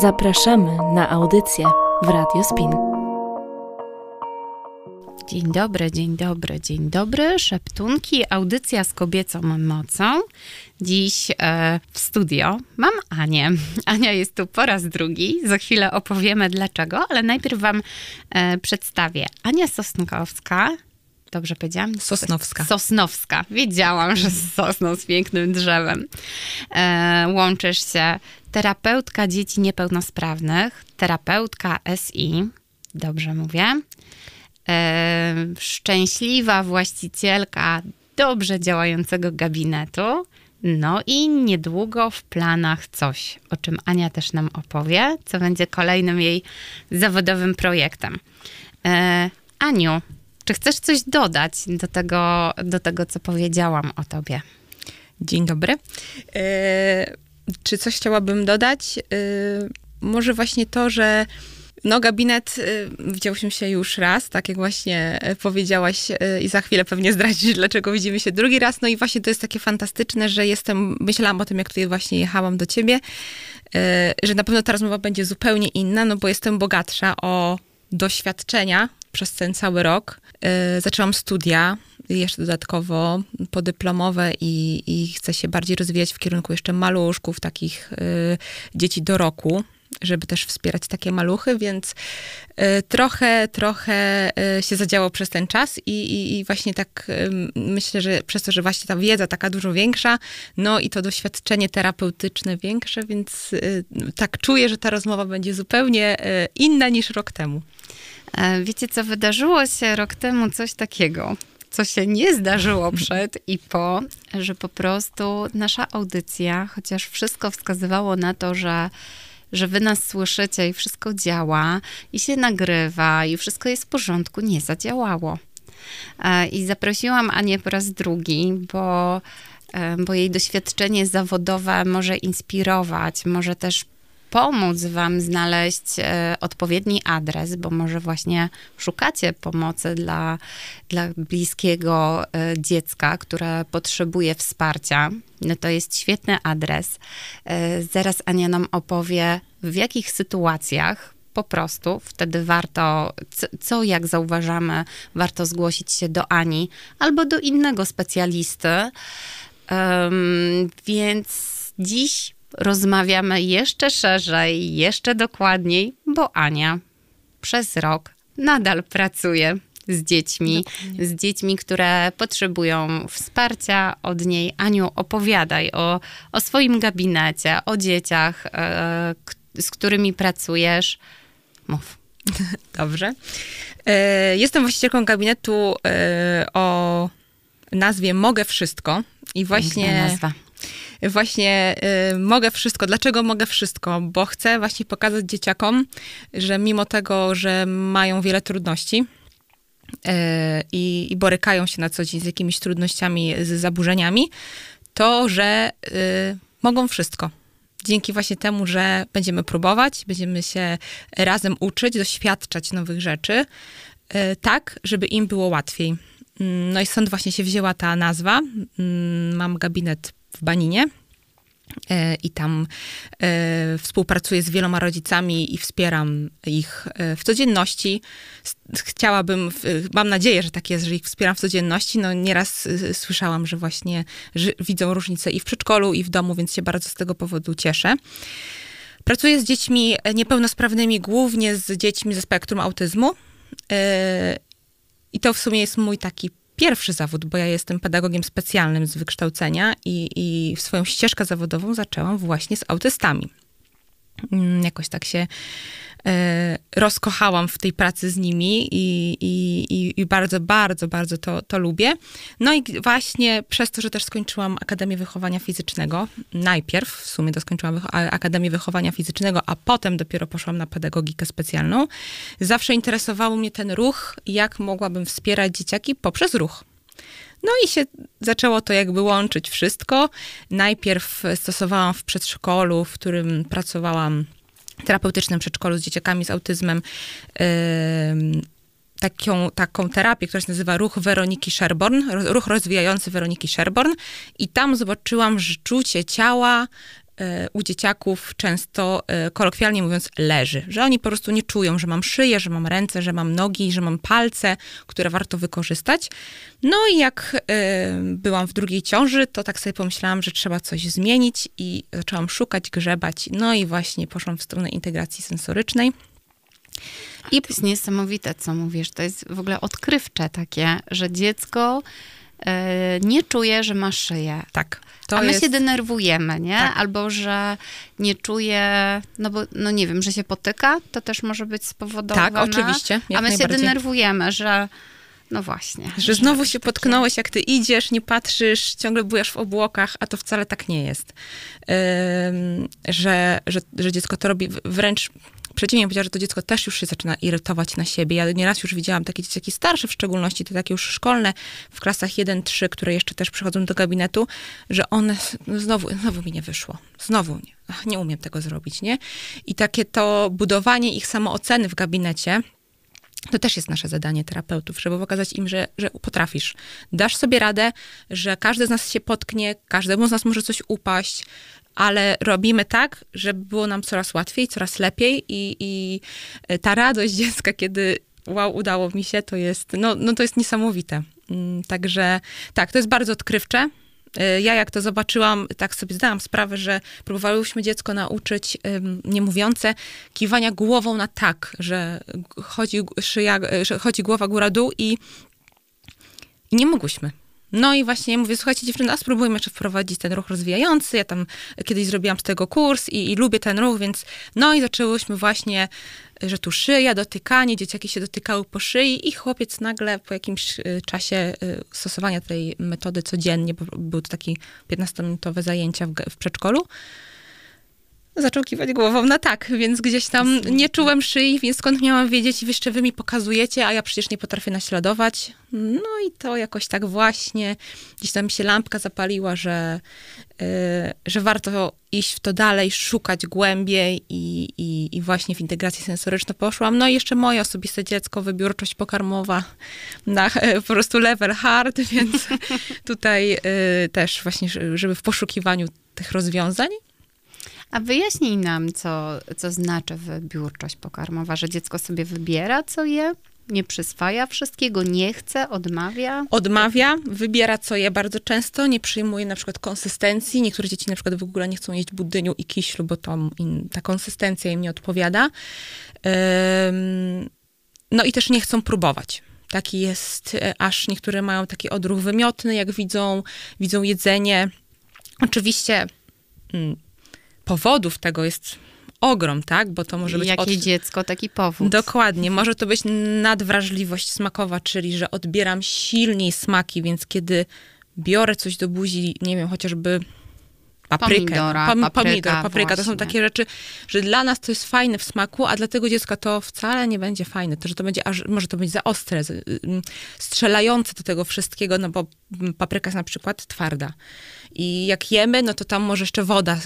Zapraszamy na audycję w Radio Spin. Dzień dobry, dzień dobry, dzień dobry. Szeptunki, audycja z kobiecą mocą. Dziś e, w studio mam Anię. Ania jest tu po raz drugi. Za chwilę opowiemy dlaczego, ale najpierw wam e, przedstawię. Ania Sosnkowska, Dobrze powiedziałam? Sosnowska. Sosnowska. Wiedziałam, że z sosną, z pięknym drzewem. E, łączysz się. Terapeutka dzieci niepełnosprawnych, terapeutka SI, dobrze mówię. E, szczęśliwa właścicielka dobrze działającego gabinetu. No i niedługo w planach coś, o czym Ania też nam opowie, co będzie kolejnym jej zawodowym projektem. E, Aniu, czy chcesz coś dodać do tego, do tego co powiedziałam o tobie? Dzień dobry. E, czy coś chciałabym dodać? E, może właśnie to, że no, gabinet y, widziałyśmy się już raz, tak jak właśnie powiedziałaś i za chwilę pewnie zdradzisz, dlaczego widzimy się drugi raz. No i właśnie to jest takie fantastyczne, że jestem, myślałam o tym, jak tutaj właśnie jechałam do ciebie, że na pewno ta rozmowa będzie zupełnie inna, no bo jestem bogatsza o doświadczenia przez ten cały rok. Y, zaczęłam studia, jeszcze dodatkowo podyplomowe i, i chcę się bardziej rozwijać w kierunku jeszcze maluszków, takich y, dzieci do roku żeby też wspierać takie maluchy, więc y, trochę, trochę się zadziało przez ten czas i, i, i, właśnie tak myślę, że przez to, że właśnie ta wiedza taka dużo większa, no i to doświadczenie terapeutyczne większe, więc tak czuję, że ta rozmowa będzie zupełnie inna niż rok temu. E, wiecie, co wydarzyło się rok temu? Coś takiego, co się nie zdarzyło przed i po, że po prostu nasza audycja, chociaż wszystko wskazywało na to, że że wy nas słyszycie i wszystko działa i się nagrywa i wszystko jest w porządku, nie zadziałało. E, I zaprosiłam Anię po raz drugi, bo, e, bo jej doświadczenie zawodowe może inspirować, może też pomóc Wam znaleźć e, odpowiedni adres, bo może właśnie szukacie pomocy dla, dla bliskiego e, dziecka, które potrzebuje wsparcia, no to jest świetny adres. E, zaraz Ania nam opowie, w jakich sytuacjach po prostu wtedy warto, co, jak zauważamy, warto zgłosić się do Ani albo do innego specjalisty. Um, więc dziś rozmawiamy jeszcze szerzej, jeszcze dokładniej, bo Ania przez rok nadal pracuje z dziećmi, Dokładnie. z dziećmi, które potrzebują wsparcia od niej. Aniu, opowiadaj o, o swoim gabinecie, o dzieciach, e, z którymi pracujesz. Mów. Dobrze. E, jestem właścicielką gabinetu e, o nazwie Mogę Wszystko. I właśnie nazwa właśnie y, mogę wszystko. Dlaczego mogę wszystko? Bo chcę właśnie pokazać dzieciakom, że mimo tego, że mają wiele trudności, y, i, i, borykają się na co dzień z jakimiś trudnościami, z zaburzeniami, to, że y, mogą wszystko. Dzięki właśnie temu, że będziemy próbować, będziemy się razem uczyć, doświadczać nowych rzeczy, y, tak, żeby im było łatwiej. Mm, no i stąd właśnie się wzięła ta nazwa. Mm, mam gabinet w Baninie. E, I tam e, współpracuję z wieloma rodzicami i wspieram ich e, w codzienności. Chciałabym, mam nadzieję, że tak jest, że ich wspieram w codzienności. No nieraz słyszałam, że właśnie że widzą różnice i w przedszkolu, i w domu, więc się bardzo z tego powodu cieszę. Pracuję z dziećmi niepełnosprawnymi, głównie z dziećmi ze spektrum autyzmu. I to w sumie jest mój taki pierwszy zawód, bo ja jestem pedagogiem specjalnym z wykształcenia i, i swoją ścieżkę zawodową zaczęłam właśnie z autystami. Mm, jakoś tak się e, rozkochałam w tej pracy z nimi i, i, i, bardzo, bardzo, bardzo to, to lubię. No i właśnie przez to, że też skończyłam Akademię Wychowania Fizycznego, najpierw w sumie doskończyłam Akademię Wychowania Fizycznego, a potem dopiero poszłam na pedagogikę specjalną, zawsze interesował mnie ten ruch, jak mogłabym wspierać dzieciaki poprzez ruch. No i się zaczęło to jakby łączyć wszystko. Najpierw stosowałam w przedszkolu, w którym pracowałam terapeutycznym przedszkolu z dzieciakami z autyzmem. Yy, taką, taką terapię, która się nazywa ruch Weroniki Sherborn, ruch rozwijający Weroniki Sherborn i tam zobaczyłam, że czucie ciała u dzieciaków często, e, kolokwialnie mówiąc, leży. Że oni po prostu nie czują, że mam szyję, że mam ręce, że mam nogi, że mam palce, które warto wykorzystać. No i jak byłam w drugiej ciąży, to tak sobie pomyślałam, że trzeba coś zmienić i zaczęłam szukać, grzebać. No i właśnie poszłam w stronę integracji sensorycznej. I to jest niesamowite, co mówisz. To jest w ogóle odkrywcze takie, że dziecko e, nie czuje, że ma szyję. Tak. To A my jest... się denerwujemy, nie? Tak. Albo, że nie czuje, no bo, no nie wiem, że się potyka, to też może być spowodowane. Tak, oczywiście. A my się denerwujemy, że no właśnie. Że znowu się potknąłeś, jak ty idziesz, nie patrzysz, ciągle bujasz w obłokach, a to wcale tak nie jest. że, że, że dziecko to robi wręcz przeciwnie powiedziała, że to dziecko też już się zaczyna irytować na siebie. Ja nieraz już widziałam takie dzieciaki starsze, w szczególności te takie już szkolne, w klasach 1-3, które jeszcze też przychodzą do gabinetu, że one, no znowu, znowu mi nie wyszło. Znowu nie, Ach, nie umiem tego zrobić, nie? I takie to budowanie ich samooceny w gabinecie, to też jest nasze zadanie terapeutów, żeby pokazać im, że, że potrafisz. Dasz sobie radę, że każdy z nas się potknie, każdemu z nas może coś upaść, ale robimy tak, żeby było nam coraz łatwiej, coraz lepiej i, i ta radość dziecka, kiedy wow, udało mi się, to jest, no, no to jest niesamowite. Mm, także tak, to jest bardzo odkrywcze. Y, ja jak to zobaczyłam, tak sobie zdałam sprawę, że próbowałyśmy dziecko nauczyć um, niemówiące kiwania głową na tak, że chodzi, szyja, że chodzi głowa góra-dół i nie mogłyśmy. No i właśnie mówię, słuchajcie dziewczyny, a spróbujmy jeszcze wprowadzić ten ruch rozwijający. Ja tam kiedyś zrobiłam z tego kurs i, i lubię ten ruch, więc no i zaczęłyśmy właśnie, że tu szyja, dotykanie, dzieciaki się dotykały po szyi i chłopiec nagle po jakimś y, czasie y, stosowania tej metody codziennie, bo były to takie 15-minutowe zajęcia w, w przedszkolu, zaczął kiwać głową na tak, więc gdzieś tam nie czułem szyi, więc skąd miałam wiedzieć i jeszcze wy mi pokazujecie, a ja przecież nie potrafię naśladować. No i to jakoś tak właśnie, gdzieś tam się lampka zapaliła, że, yy, że warto iść w to dalej, szukać głębiej i, i, i właśnie w integracji sensoryczną poszłam. No i jeszcze moje osobiste dziecko, wybiórczość pokarmowa na po prostu level hard, więc tutaj yy, też właśnie, żeby w poszukiwaniu tych rozwiązań a wyjaśnij nam, co, co znaczy wybiórczość pokarmowa, że dziecko sobie wybiera, co je, nie przyswaja wszystkiego, nie chce, odmawia? Odmawia, wybiera co je bardzo często, nie przyjmuje na przykład konsystencji. Niektóre dzieci na przykład w ogóle nie chcą jeść budyniu i kiślu, bo to im, ta konsystencja im nie odpowiada. no i też nie chcą próbować. Taki jest, e, aż niektóre mają taki odruch wymiotny, jak widzą, widzą jedzenie. Oczywiście mm, powodów tego jest ogrom, tak? Bo to może być. Jakie od... dziecko, taki powód. Dokładnie. Może to być nadwrażliwość smakowa, czyli że odbieram silniej smaki, więc kiedy biorę coś do buzi, nie wiem, chociażby paprykę, Pomidora, pom, papryka, pomidor, papryka, to są takie rzeczy, że dla nas to jest fajne w smaku, a dla tego dziecka to wcale nie będzie fajne. To, że to będzie aż, może to być za ostre, strzelające do tego wszystkiego, no bo papryka jest na przykład twarda. I jak jemy, no to tam może jeszcze woda,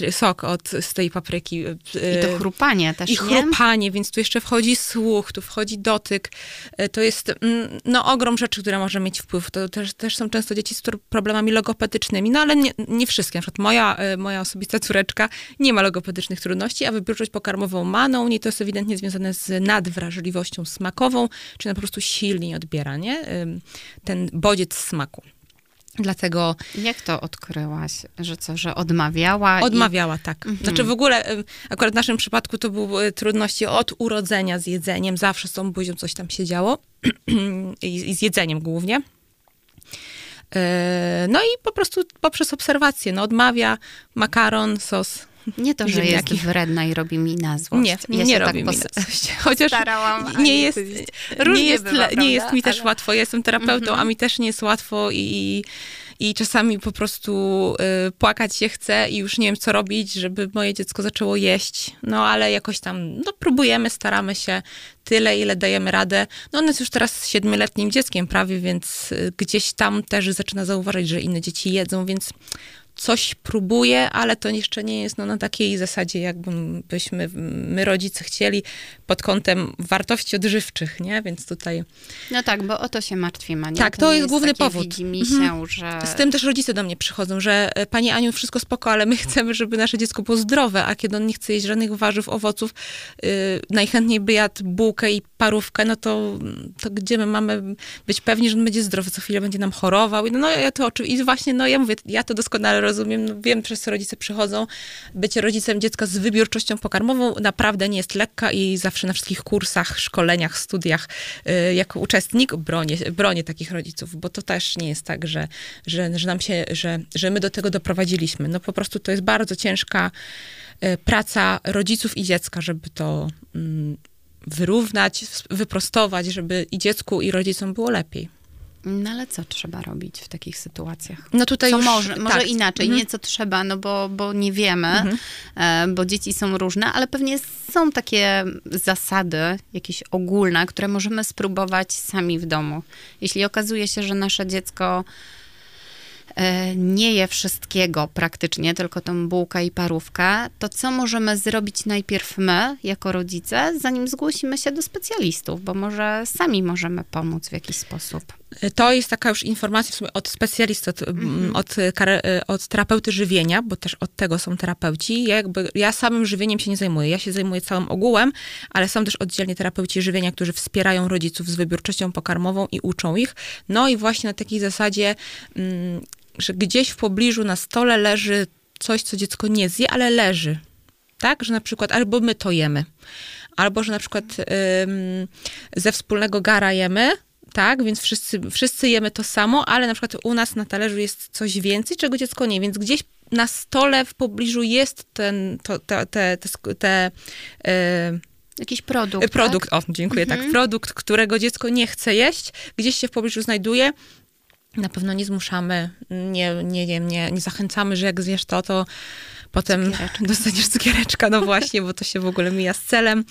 y, sok od, z tej papryki. Y, I to chrupanie też, I chrupanie, więc tu jeszcze wchodzi słuch, tu wchodzi dotyk. Y, to jest mm, no, ogrom rzeczy, które może mieć wpływ. To też, też są często dzieci z problemami logopedycznymi, no ale nie, nie wszystkie. Na przykład moja, moja osobista córeczka nie ma logopedycznych trudności, a wybiórczość pokarmową ma. No u niej to jest ewidentnie związane z nadwrażliwością smakową, czy na po prostu silniej odbiera, nie? Ten bodziec smaku. Dlatego. Jak to odkryłaś? Że co, że odmawiała? Odmawiała, i... tak. Mhm. Znaczy w ogóle, akurat w naszym przypadku to były trudności od urodzenia z jedzeniem. Zawsze z tą buzią coś tam się działo. I, z jedzeniem głównie. E, no i po prostu poprzez obserwację, no odmawia makaron, sos, nie to, że ziemniaki. jest wredna i robi mi na złość. Nie, ja nie robi tak mi na złość. Chociaż nie jest, nie, jest, bywa, nie jest mi też łatwo. Ja jestem terapeutą, mm -hmm. a mi też nie jest łatwo i, i czasami po prostu y, płakać się chce i już nie wiem, co robić, żeby moje dziecko zaczęło jeść. No ale jakoś tam, no próbujemy, staramy się tyle, ile dajemy radę. No on jest już teraz siedmioletnim dzieckiem prawie, więc y, gdzieś tam też zaczyna zauważać, że inne dzieci jedzą, więc coś próbuję, ale to jeszcze nie jest no, na takiej zasadzie, jakbyśmy my rodzice chcieli pod kątem wartości odżywczych, nie? Więc tutaj... No tak, bo o to się martwimy, nie? Tak, to, to jest, jest główny powód. Widzi się, mhm. że... Z tym też rodzice do mnie przychodzą, że e, pani Aniu, wszystko spoko, ale my chcemy, żeby nasze dziecko było zdrowe, a kiedy on nie chce jeść żadnych warzyw, owoców, yy, najchętniej by jadł bułkę i parówkę, no to, to gdzie my mamy być pewni, że on będzie zdrowy, co chwilę będzie nam chorował. I no ja to oczywiście, i właśnie, no ja mówię, ja to doskonale rozumiem, no, wiem, przez co rodzice przychodzą. Bycie rodzicem dziecka z wybiórczością pokarmową naprawdę nie jest lekka i zawsze na wszystkich kursach, szkoleniach, studiach yy, jako uczestnik bronię, bronię takich rodziców, bo to też nie jest tak, że, że, że nam się, że, że my do tego doprowadziliśmy. No po prostu to jest bardzo ciężka yy, praca rodziców i dziecka, żeby to mm, wyrównać, wyprostować, żeby i dziecku, i rodzicom było lepiej. No ale co trzeba robić w takich sytuacjach? No tutaj co już, może, może tak. inaczej, mhm. nie co trzeba, no bo, bo nie wiemy, mhm. E, bo dzieci są różne, ale pewnie są takie zasady, jakieś ogólne, które możemy spróbować sami w domu. Jeśli okazuje się, że nasze dziecko E, nie je wszystkiego praktycznie, tylko tą bułkę i parówkę, to co możemy zrobić najpierw my, jako rodzice, zanim zgłosimy się do specjalistów, bo może sami możemy pomóc w jakiś sposób. To jest taka już informacja w sumie od specjalisty, od, mm-hmm. od, od, terapeuty żywienia, bo też od tego są terapeuci. Ja, jakby, ja samym żywieniem się nie zajmuję, ja się zajmuję całym ogółem, ale są też oddzielnie terapeuci żywienia, którzy wspierają rodziców z wybiórczością pokarmową i uczą ich. No i właśnie na takiej zasadzie mm, że gdzieś w pobliżu na stole leży coś, co dziecko nie zje, ale leży. Tak? Że na przykład albo my to jemy, albo że na przykład ym, ze wspólnego gara jemy, tak, więc wszyscy, wszyscy jemy to samo, ale na przykład u nas na talerzu jest coś więcej, czego dziecko nie, więc gdzieś na stole w pobliżu jest ten, to, te, te, te, te yy, Jakiś produkt. Produkt, tak? o, dziękuję, tak, mhm. tak. Produkt, którego dziecko nie chce jeść, gdzieś się w pobliżu znajduje na pewno nie zmuszamy, nie, nie wiem, nie, nie zachęcamy, że jak zjesz to, to potem Cukiereczka. dostaniesz cukiereczka, no właśnie, bo to się w ogóle mija z celem.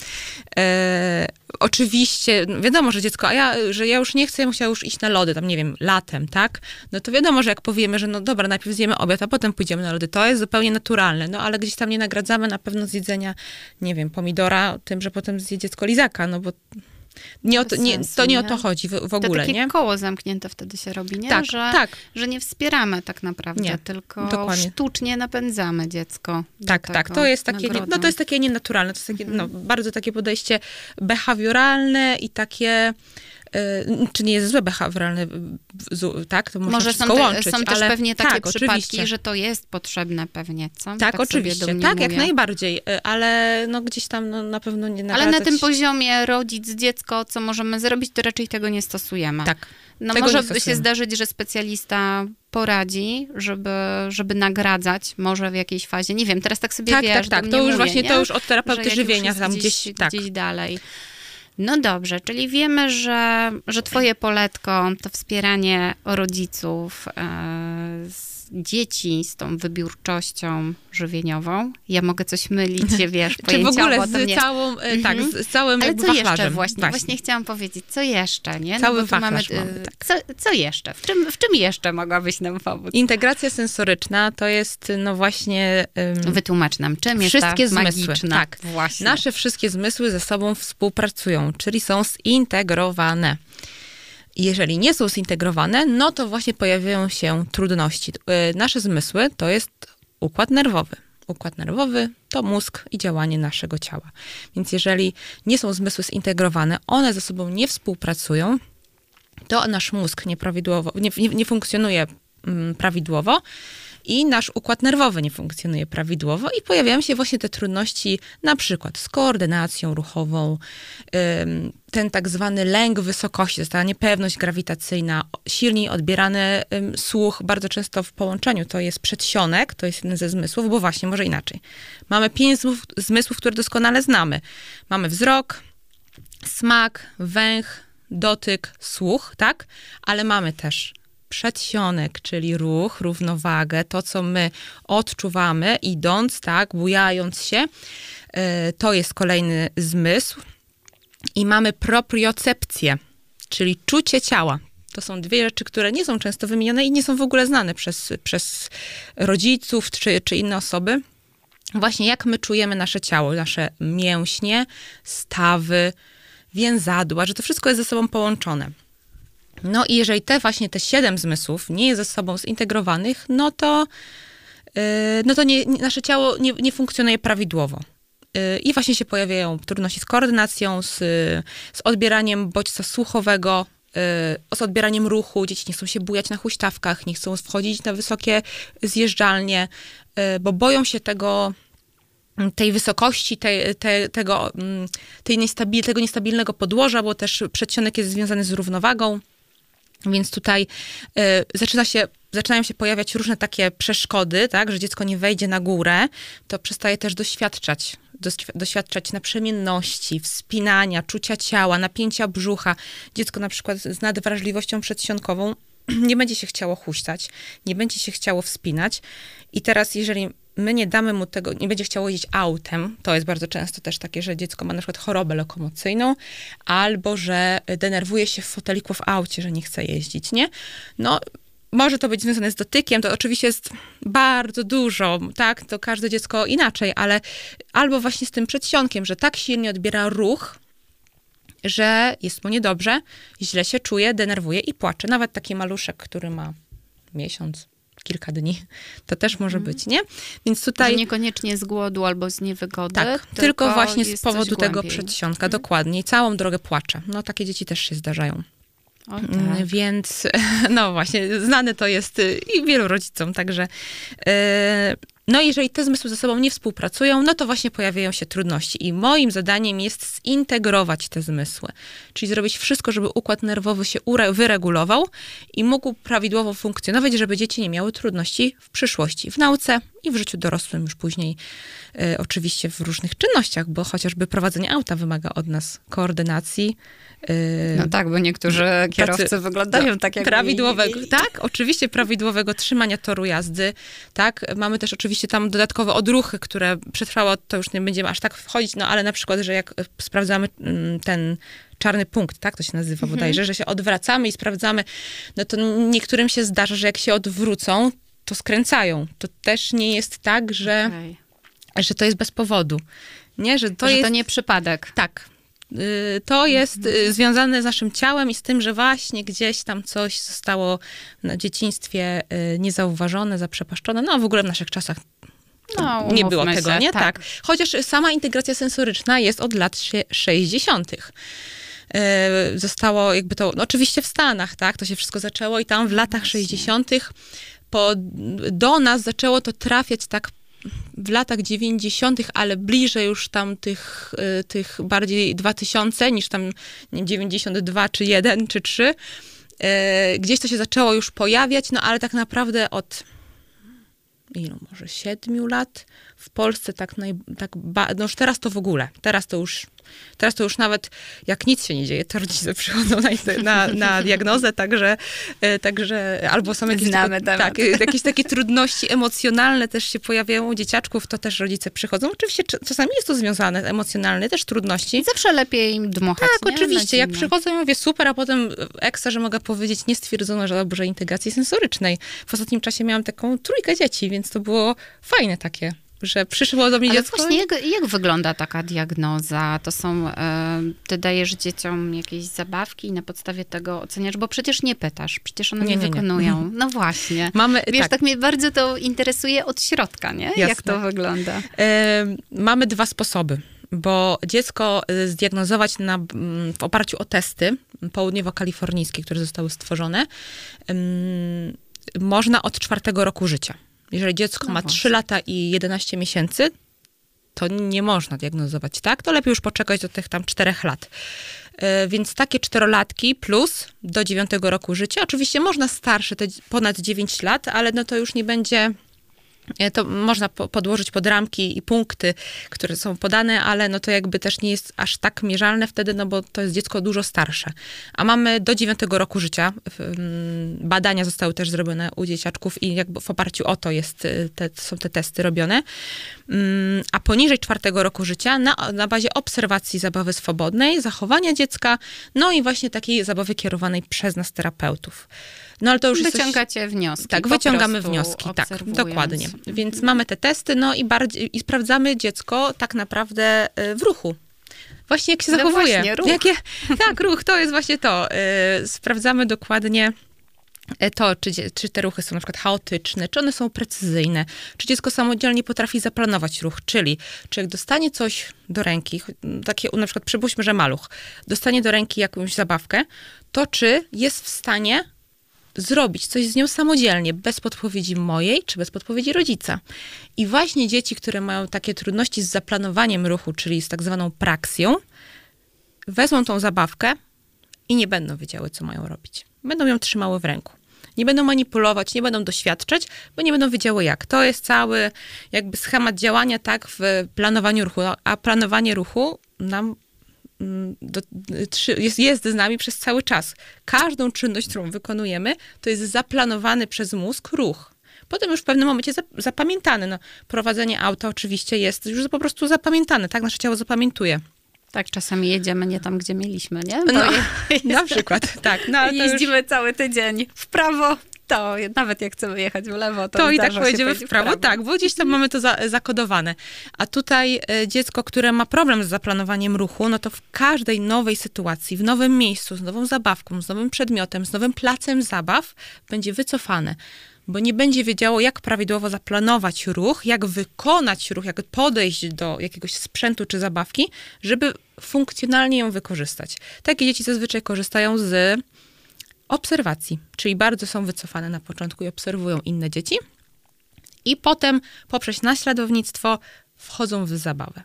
E, oczywiście, wiadomo, że dziecko, a ja, że ja już nie chcę, ja musiała już iść na lody, tam nie wiem, latem, tak? No to wiadomo, że jak powiemy, że no dobra, najpierw zjemy obiad, a potem pójdziemy na lody, to jest zupełnie naturalne, no ale gdzieś tam nie nagradzamy na pewno z jedzenia, nie wiem, pomidora tym, że potem zje dziecko lizaka, no bo nie to, nie, sensu, to nie, nie, o to chodzi w, w ogóle, to takie nie? koło zamknięte wtedy się robi, nie? Tak, że, tak. że nie wspieramy tak naprawdę, nie, tylko dokładnie. sztucznie napędzamy dziecko. Tak, tak. To jest takie, no to jest takie nienaturalne, to jest takie, no, mhm. bardzo takie podejście behawioralne i takie czy nie jest złe behawioralne, tak? To Może są, te, łączyć, są też pewnie takie tak, przypadki, oczywiście. że to jest potrzebne pewnie, co? Tak, tak oczywiście. Tak, jak najbardziej, y, ale no gdzieś tam no, na pewno nie nagradzać. Ale na tym poziomie rodzic, dziecko, co możemy zrobić, to raczej tego nie stosujemy. Tak. No może by się zdarzyć, że specjalista poradzi, żeby, żeby nagradzać może w jakiejś fazie. Nie wiem, teraz tak sobie tak, wiesz, Tak, tak, to już mówię, właśnie, nie? to już od terapeuty żywienia tam gdzieś, gdzieś, tak. gdzieś dalej. No dobrze, czyli wiemy, że, że twoje poletko to wspieranie rodziców e, z dzieci z tą wybiórczością żywieniową. Ja mogę coś mylić, wiesz, Czy w ogóle z całą, -hmm. tak, z całym Ale co jeszcze właśnie? właśnie? Właśnie chciałam powiedzieć, co jeszcze, nie? No Cały no mamy, mamy tak. co, co jeszcze? W czym, w czym jeszcze mogłabyś nam pomóc? Integracja sensoryczna to jest, no właśnie... Um, Wytłumacz nam, czym jest wszystkie ta zmysły. Tak, właśnie. Nasze wszystkie zmysły ze sobą współpracują, czyli są zintegrowane jeżeli nie są zintegrowane, no to właśnie pojawiają się trudności. Y, nasze zmysły to jest układ nerwowy. Układ nerwowy to mózg i działanie naszego ciała. Więc jeżeli nie są zmysły zintegrowane, one ze sobą nie współpracują, to nasz mózg nieprawidłowo, nie, nie, nie funkcjonuje mm, prawidłowo i nasz układ nerwowy nie funkcjonuje prawidłowo i pojawiają się właśnie te trudności na przykład z koordynacją ruchową, ten tak zwany lęk wysokości, ta niepewność grawitacyjna, silniej odbierany słuch, bardzo często w połączeniu to jest przedsionek, to jest jeden ze zmysłów, bo właśnie może inaczej. Mamy pięć zmysłów, zmysłów które doskonale znamy. Mamy wzrok, smak, węch, dotyk, słuch, tak? Ale mamy też przedsionek, czyli ruch, równowagę, to co my odczuwamy idąc, tak, bujając się, e, to jest kolejny zmysł. I mamy propriocepcję, czyli czucie ciała. To są dwie rzeczy, które nie są często wymienione i nie są w ogóle znane przez, przez rodziców czy, czy inne osoby. Właśnie jak my czujemy nasze ciało, nasze mięśnie, stawy, więzadła, że to wszystko jest ze sobą połączone. No i jeżeli te właśnie te siedem zmysłów nie jest ze sobą zintegrowanych, no to, yy, no to nie, nasze ciało nie, nie funkcjonuje prawidłowo. Yy, I właśnie się pojawiają trudności z koordynacją, z, z odbieraniem bodźca słuchowego, yy, z odbieraniem ruchu. Dzieci nie chcą się bujać na huśtawkach, nie chcą wchodzić na wysokie zjeżdżalnie, bo boją się tego, tej wysokości, tej, te, tego, tej niestabil, tego niestabilnego podłoża, bo też przedsionek jest związany z równowagą. Więc tutaj y, zaczyna się, zaczynają się pojawiać różne takie przeszkody, tak, że dziecko nie wejdzie na górę, to przestaje też doświadczać, doświadczać naprzemienności, wspinania, czucia ciała, napięcia brzucha. Dziecko na przykład z nadwrażliwością przedsionkową nie będzie się chciało huśtać, nie będzie się chciało wspinać. I teraz, jeżeli my nie damy mu tego, nie będzie chciało jeździć autem, to jest bardzo często też takie, że dziecko ma na przykład chorobę lokomocyjną, albo że denerwuje się w foteliku w aucie, że nie chce jeździć, nie? No, może to być związane z dotykiem, to oczywiście jest bardzo dużo, tak? To każde dziecko inaczej, ale albo właśnie z tym przedsionkiem, że tak silnie odbiera ruch, że jest mu niedobrze, źle się czuje, denerwuje i płacze. Nawet taki maluszek, który ma miesiąc, kilka dni. To też może mhm. być, nie? Więc tutaj... Że niekoniecznie z głodu albo z niewygody. Tak, tylko, tylko właśnie z powodu tego przedsionka, mhm. dokładnie. I całą drogę płacze. No takie dzieci też się zdarzają. O, mm, tak. Więc, no właśnie, znane to jest y, i wielu rodzicom, także yy, no jeżeli te zmysły ze sobą nie współpracują, no to właśnie pojawiają się trudności. I moim zadaniem jest zintegrować te zmysły, czyli zrobić wszystko, żeby układ nerwowy się wyregulował i mógł prawidłowo funkcjonować, żeby dzieci nie miały trudności w przyszłości, w nauce i w życiu dorosłym już później. E, oczywiście w różnych czynnościach, bo chociażby prowadzenie auta wymaga od nas koordynacji, no tak, bo niektórzy kierowcy Tacy, wyglądają no, tak jak prawidłowego, Tak, oczywiście prawidłowego trzymania toru jazdy, tak. Mamy też oczywiście tam dodatkowe odruchy, które przetrwało, to już nie będziemy aż tak wchodzić, no ale na przykład, że jak sprawdzamy mm, ten czarny punkt, tak to się nazywa mhm. bodajże, że się odwracamy i sprawdzamy, no to niektórym się zdarza, że jak się odwrócą, to skręcają. To też nie jest tak, że, okay. że to jest bez powodu. Nie, że to że jest... to nie przypadek. Tak, to jest y, związane z naszym ciałem i z tym, że właśnie gdzieś tam coś zostało na dzieciństwie y, niezauważone, zaprzepaszczone. No w ogóle w naszych czasach no, nie było tego, się, nie? Tak. tak. Chociaż sama integracja sensoryczna jest od lat 60. Zostało jakby to, no oczywiście w Stanach, tak, to się wszystko zaczęło i tam w latach 60. Po, do nas zaczęło to trafiać tak w latach 90., ale bliżej już tam tych, y, tych bardziej 2000 niż tam 92 czy 1 czy 3. Y, gdzieś to się zaczęło już pojawiać, no ale tak naprawdę od ilu, może 7 lat w Polsce tak, naj, tak no już teraz to w ogóle, teraz to już Teraz to już nawet jak nic się nie dzieje, to rodzice przychodzą na, na, na diagnozę, także, e, także albo są jakieś, Znamy tylko, tak, jakieś takie trudności emocjonalne też się pojawiają u dzieciaczków, to też rodzice przychodzą. Oczywiście czasami jest to związane, emocjonalne też trudności. Zawsze lepiej im dmuchać. Tak, nie? oczywiście. Jak przychodzą, ja mówię super, a potem ekstra, że mogę powiedzieć, nie stwierdzono, że dobrze integracji sensorycznej. W ostatnim czasie miałam taką trójkę dzieci, więc to było fajne takie że przyszło do mnie Ale dziecko. właśnie jak, jak wygląda taka diagnoza? To są, e, ty dajesz dzieciom jakieś zabawki i na podstawie tego oceniasz, bo przecież nie pytasz, przecież one nie, nie, nie wykonują. Nie. No właśnie. Mamy, Wiesz, tak. tak mnie bardzo to interesuje od środka, nie? Jasne. Jak to wygląda? Mamy dwa sposoby bo dziecko e, zdiagnozować na, w oparciu o testy południowo-kalifornijskie, które zostały stworzone, można od czwartego roku życia. Jeżeli dziecko no ma właśnie. 3 lata i 11 miesięcy, to nie można diagnozować, tak? To lepiej już poczekać do tych tam 4 lat. Yy, więc takie czterolatki plus do 9 roku życia. Oczywiście można starsze, te ponad 9 lat, ale no to już nie będzie E, to można podłożyć pod ramki i punkty, które są podane, ale no to jakby też nie jest aż tak mierzalne wtedy, no bo to jest dziecko dużo starsze. A mamy do 9 roku życia. Badania zostały też zrobione u dzieciaczków i jakby w oparciu o to jest, y, te, są te testy robione. Mm, a poniżej 4 roku życia na, na bazie obserwacji zabawy swobodnej, zachowania dziecka, no i właśnie takiej zabawy kierowanej przez nas terapeutów. No ale to już Wyciągacie coś... wnioski. Tak, wyciągamy wnioski, tak, dokładnie. Więc mamy te testy, no i, bardziej, i sprawdzamy dziecko tak naprawdę y, w ruchu. Właśnie jak się no zachowuje. Właśnie, ruch. Jakie, tak, ruch, to jest właśnie to. Y, sprawdzamy dokładnie y, to, czy, czy te ruchy są na przykład chaotyczne, czy one są precyzyjne, czy dziecko samodzielnie potrafi zaplanować ruch, czyli czy jak dostanie coś do ręki, takie na przykład przypuśćmy, że maluch, dostanie do ręki jakąś zabawkę, to czy jest w stanie zrobić coś z nią samodzielnie, bez podpowiedzi mojej czy bez podpowiedzi rodzica. I właśnie dzieci, które mają takie trudności z zaplanowaniem ruchu, czyli z tak zwaną praksją, wezmą tą zabawkę i nie będą wiedziały, co mają robić. Będą ją trzymały w ręku. Nie będą manipulować, nie będą doświadczać, bo nie będą wiedziały jak. To jest cały jakby schemat działania tak w planowaniu ruchu. A planowanie ruchu nam do, jest, jest z nami przez cały czas. Każdą czynność, którą wykonujemy, to jest zaplanowany przez mózg ruch. Potem już w pewnym momencie zapamiętany. No, prowadzenie auta oczywiście jest już po prostu zapamiętane, tak? Nasze ciało zapamiętuje. Tak, czasami jedziemy nie tam, gdzie mieliśmy, nie? Bo no, jest... na przykład, tak. No, Jeździmy już... cały tydzień w prawo, to nawet jak chcemy jechać w lewo, to, to i tak pojedziemy w prawo. w prawo. Tak, bo gdzieś tam mamy to za, zakodowane. A tutaj e, dziecko, które ma problem z zaplanowaniem ruchu, no to w każdej nowej sytuacji, w nowym miejscu, z nową zabawką, z nowym przedmiotem, z nowym placem zabaw, będzie wycofane bo nie będzie wiedziało, jak prawidłowo zaplanować ruch, jak wykonać ruch, jak podejść do jakiegoś sprzętu czy zabawki, żeby funkcjonalnie ją wykorzystać. Takie dzieci zazwyczaj korzystają z obserwacji, czyli bardzo są wycofane na początku i obserwują inne dzieci, i potem poprzez naśladownictwo wchodzą w zabawę.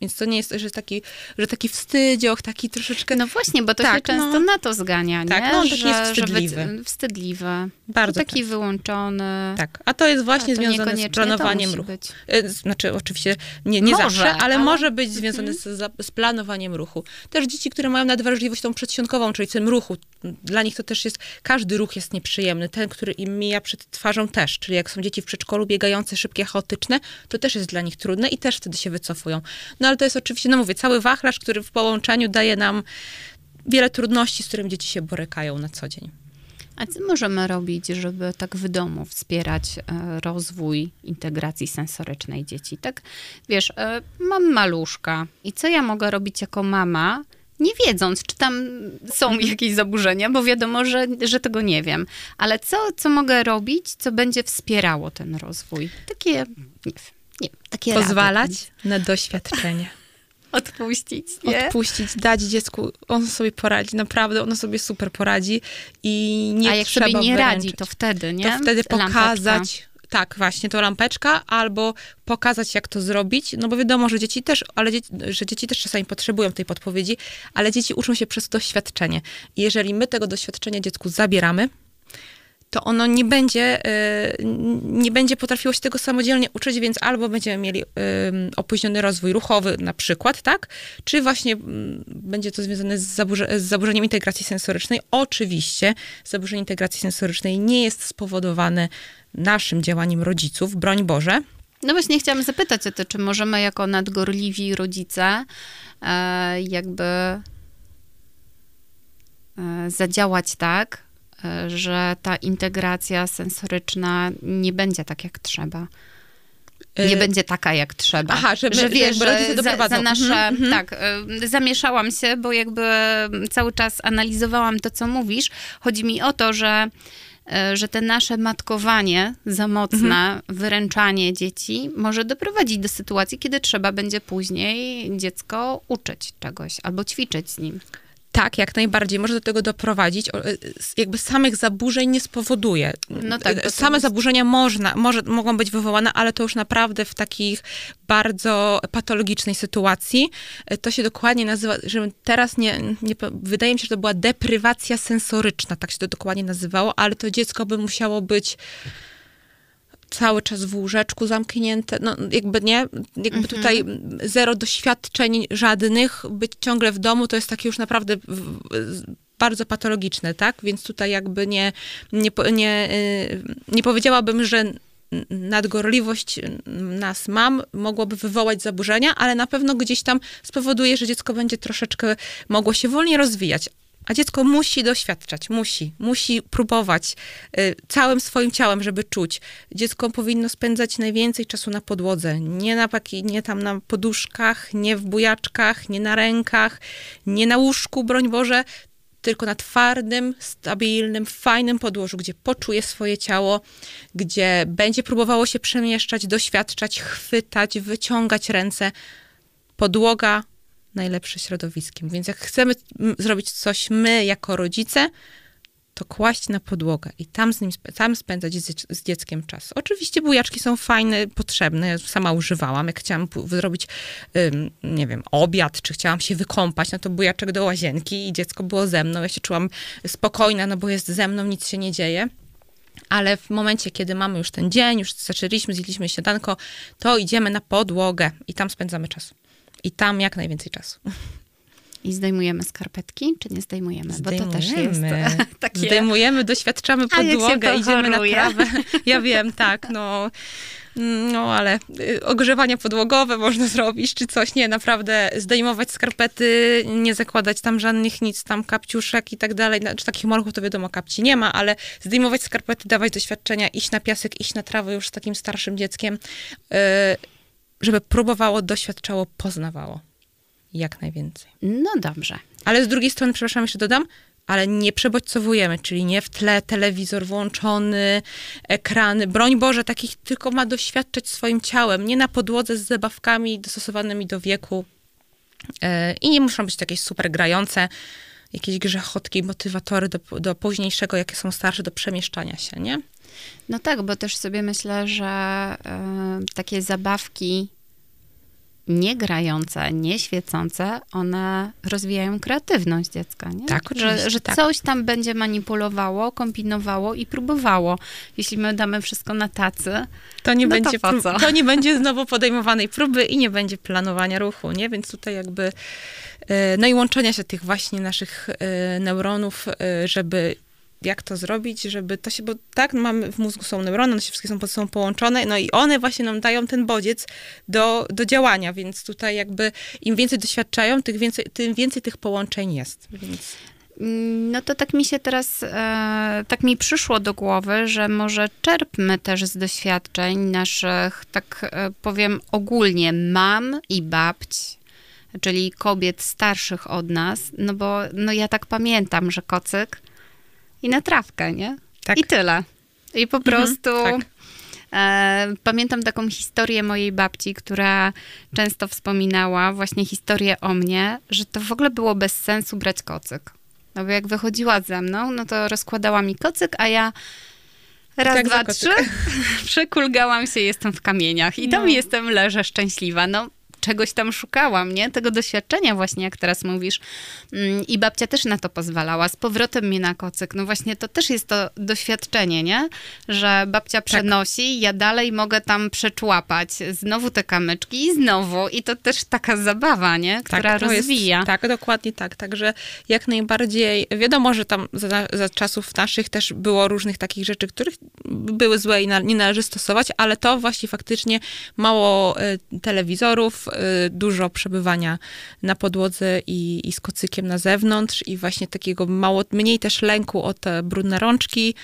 Więc to nie jest, że taki, że taki wstydzioch, taki troszeczkę... No właśnie, bo to tak, się często no, na to zgania, tak, nie? No, taki że, jest wstydliwy. Że wstydliwy. Bardzo Taki tak. wyłączony. Tak, a to jest właśnie to związane z planowaniem ruchu. Być. E, znaczy, oczywiście nie, nie może, zawsze, ale, ale, może być związane mhm. z, z, planowaniem ruchu. Też dzieci, które mają nadwrażliwość tą przedsionkową, czyli tym ruchu, dla nich to też jest, każdy ruch jest nieprzyjemny. Ten, który im mija przed twarzą też, czyli jak są dzieci w przedszkolu biegające, szybkie, chaotyczne, to też jest dla nich trudne i też wtedy się wycofują. No ale to jest oczywiście, no mówię, cały wachlarz, który w połączeniu daje nam wiele trudności, z którymi dzieci się borykają na co dzień. A co możemy robić, żeby tak w domu wspierać e, rozwój integracji sensorycznej dzieci? Tak, wiesz, e, mam maluszka i co ja mogę robić jako mama, nie wiedząc, czy tam są jakieś zaburzenia, bo wiadomo, że, że tego nie wiem. Ale co, co mogę robić, co będzie wspierało ten rozwój? Takie, nie wiem, nie, takie Pozwalać rady. na doświadczenie. Odpuścić, nie? Odpuścić, dać dziecku, on sobie poradzi, naprawdę, ono sobie super poradzi i nie A jak trzeba sobie nie wyręczyć. radzi, to wtedy, nie? To wtedy pokazać, Lampeczka. tak, właśnie, to lampeczka, albo pokazać, jak to zrobić, no bo wiadomo, że dzieci też, ale dzieci, że dzieci też czasami potrzebują tej podpowiedzi, ale dzieci uczą się przez doświadczenie. I jeżeli my tego doświadczenia dziecku zabieramy, to ono nie będzie, y, nie będzie potrafiło się tego samodzielnie uczyć, więc albo będziemy mieli opóźniony rozwój ruchowy na przykład, tak? Czy właśnie będzie to związane z, zaburze, z zaburzeniem integracji sensorycznej. Oczywiście zaburzenie integracji sensorycznej nie jest spowodowane naszym działaniem rodziców, broń Boże. No właśnie chciałam zapytać o to, czy możemy jako nadgorliwi rodzice e, jakby e, zadziałać tak, że ta integracja sensoryczna nie będzie tak jak trzeba. Nie y, będzie taka jak trzeba. Aha, żeby, że wiesz, że za, za nasze, mm -hmm. tak, y, zamieszałam się, bo jakby cały czas analizowałam to, co mówisz. Chodzi mi o to, że y, że te nasze matkowanie za mocne, mhm. wyręczanie dzieci może doprowadzić do sytuacji, kiedy trzeba będzie później dziecko uczyć czegoś albo ćwiczyć z nim. Tak, jak najbardziej. Może do tego doprowadzić. E, jakby samych zaburzeń nie spowoduje. No tak, Same jest... zaburzenia można, może, mogą być wywołane, ale to już naprawdę w takich bardzo patologicznej sytuacji. E, to się dokładnie nazywa, że teraz nie, nie, wydaje mi się, że to była deprywacja sensoryczna, tak się to dokładnie nazywało, ale to dziecko by musiało być cały czas w łóżeczku zamknięte, no jakby nie, jakby mhm. tutaj zero doświadczeń żadnych, być ciągle w domu to jest takie już naprawdę bardzo patologiczne, tak? Więc tutaj jakby nie, nie, nie, y, nie powiedziałabym, że nadgorliwość nas mam mogłoby wywołać zaburzenia, ale na pewno gdzieś tam spowoduje, że dziecko będzie troszeczkę mogło się wolniej rozwijać. A dziecko musi doświadczać, musi, musi próbować y, całym swoim ciałem, żeby czuć. Dziecko powinno spędzać najwięcej czasu na podłodze, nie, na, nie tam na poduszkach, nie w bujaczkach, nie na rękach, nie na łóżku, broń Boże, tylko na twardym, stabilnym, fajnym podłożu, gdzie poczuje swoje ciało, gdzie będzie próbowało się przemieszczać, doświadczać, chwytać, wyciągać ręce. Podłoga najlepsze środowiskiem. Więc jak chcemy zrobić coś my jako rodzice, to kłaść na podłogę i tam, z nim, tam spędzać z, dzieckiem czas. Oczywiście bujaczki są fajne, potrzebne. Ja sama używałam. Jak chciałam zrobić, ym, nie wiem, obiad, czy chciałam się wykąpać, no to bujaczek do łazienki i dziecko było ze mną. Ja się czułam spokojna, no bo jest ze mną, nic się nie dzieje. Ale w momencie, kiedy mamy już ten dzień, już zaczęliśmy, zjedliśmy śniadanko, to idziemy na podłogę i tam spędzamy czas. I tam jak najwięcej czasu. I zdejmujemy skarpetki, czy nie zdejmujemy? zdejmujemy. Bo to też jest takie... Zdejmujemy, doświadczamy podłogę, idziemy na trawę. Ja wiem, tak, no... No, ale y, ogrzewania podłogowe można zrobić, czy coś. Nie, naprawdę zdejmować skarpety, nie zakładać tam żadnych nic, tam kapciuszek i tak dalej. Znaczy takich morchów to wiadomo, kapci nie ma, ale zdejmować skarpety, dawać doświadczenia, iść na piasek, iść na trawę już z takim starszym dzieckiem, y, żeby próbowało, doświadczało, poznawało jak najwięcej. No dobrze. Ale z drugiej strony, przepraszam, jeszcze dodam, ale nie przebodźcowujemy, czyli nie w tle telewizor włączony, ekrany. Broń Boże, takich tylko ma doświadczać swoim ciałem, nie na podłodze z zabawkami dostosowanymi do wieku. E, I nie muszą być jakieś super grające, jakieś grzechotki, motywatory do, do późniejszego, jakie są starsze, do przemieszczania się, nie? No tak, bo też sobie myślę, że y, takie zabawki nie grające, nie świecące, one rozwijają kreatywność dziecka, nie? Tak, oczywiście. Że, że tak. coś tam będzie manipulowało, kombinowało i próbowało. Jeśli my damy wszystko na tacy, to nie, no będzie, to, prób, to nie będzie znowu podejmowanej próby i nie będzie planowania ruchu, nie? Więc tutaj jakby e, no i łączenia się tych właśnie naszych e, neuronów, żeby jak to zrobić, żeby to się, bo tak, mamy w mózgu są neurony, one się wszystkie są, są połączone, no i one właśnie nam dają ten bodziec do, do działania, więc tutaj jakby im więcej doświadczają, tych więcej, tym więcej tych połączeń jest, więc... No to tak mi się teraz, e, tak mi przyszło do głowy, że może czerpmy też z doświadczeń naszych, tak e, powiem ogólnie, mam i babć, czyli kobiet starszych od nas, no bo no ja tak pamiętam, że kocyk i na trawkę, nie? Tak. I tyle. I po mhm, prostu... tak. E, pamiętam taką historię mojej babci, która często wspominała właśnie historię o mnie, że to w ogóle było bez sensu brać kocyk. No bo jak wychodziła ze mną, no to rozkładała mi kocyk, a ja raz, tak dwa, trzy, przekulgałam się, jestem w kamieniach i tam no. jestem, leżę szczęśliwa. No czegoś tam szukałam, nie? Tego doświadczenia właśnie, jak teraz mówisz. Mm, I babcia też na to pozwalała. Z powrotem mnie na kocyk. No właśnie to też jest to doświadczenie, nie? Że babcia tak. przenosi, tak. ja dalej mogę tam przeczłapać znowu te kamyczki i znowu. I to też taka zabawa, nie? Która tak, rozwija. Jest, tak, dokładnie tak. Także jak najbardziej, wiadomo, że tam za, za czasów naszych też było różnych takich rzeczy, których były złe i na, nie należy stosować, ale to właśnie faktycznie mało y, telewizorów, dużo przebywania na podłodze i, i z kocykiem na zewnątrz i właśnie takiego mało, mniej też lęku o te brudne rączki.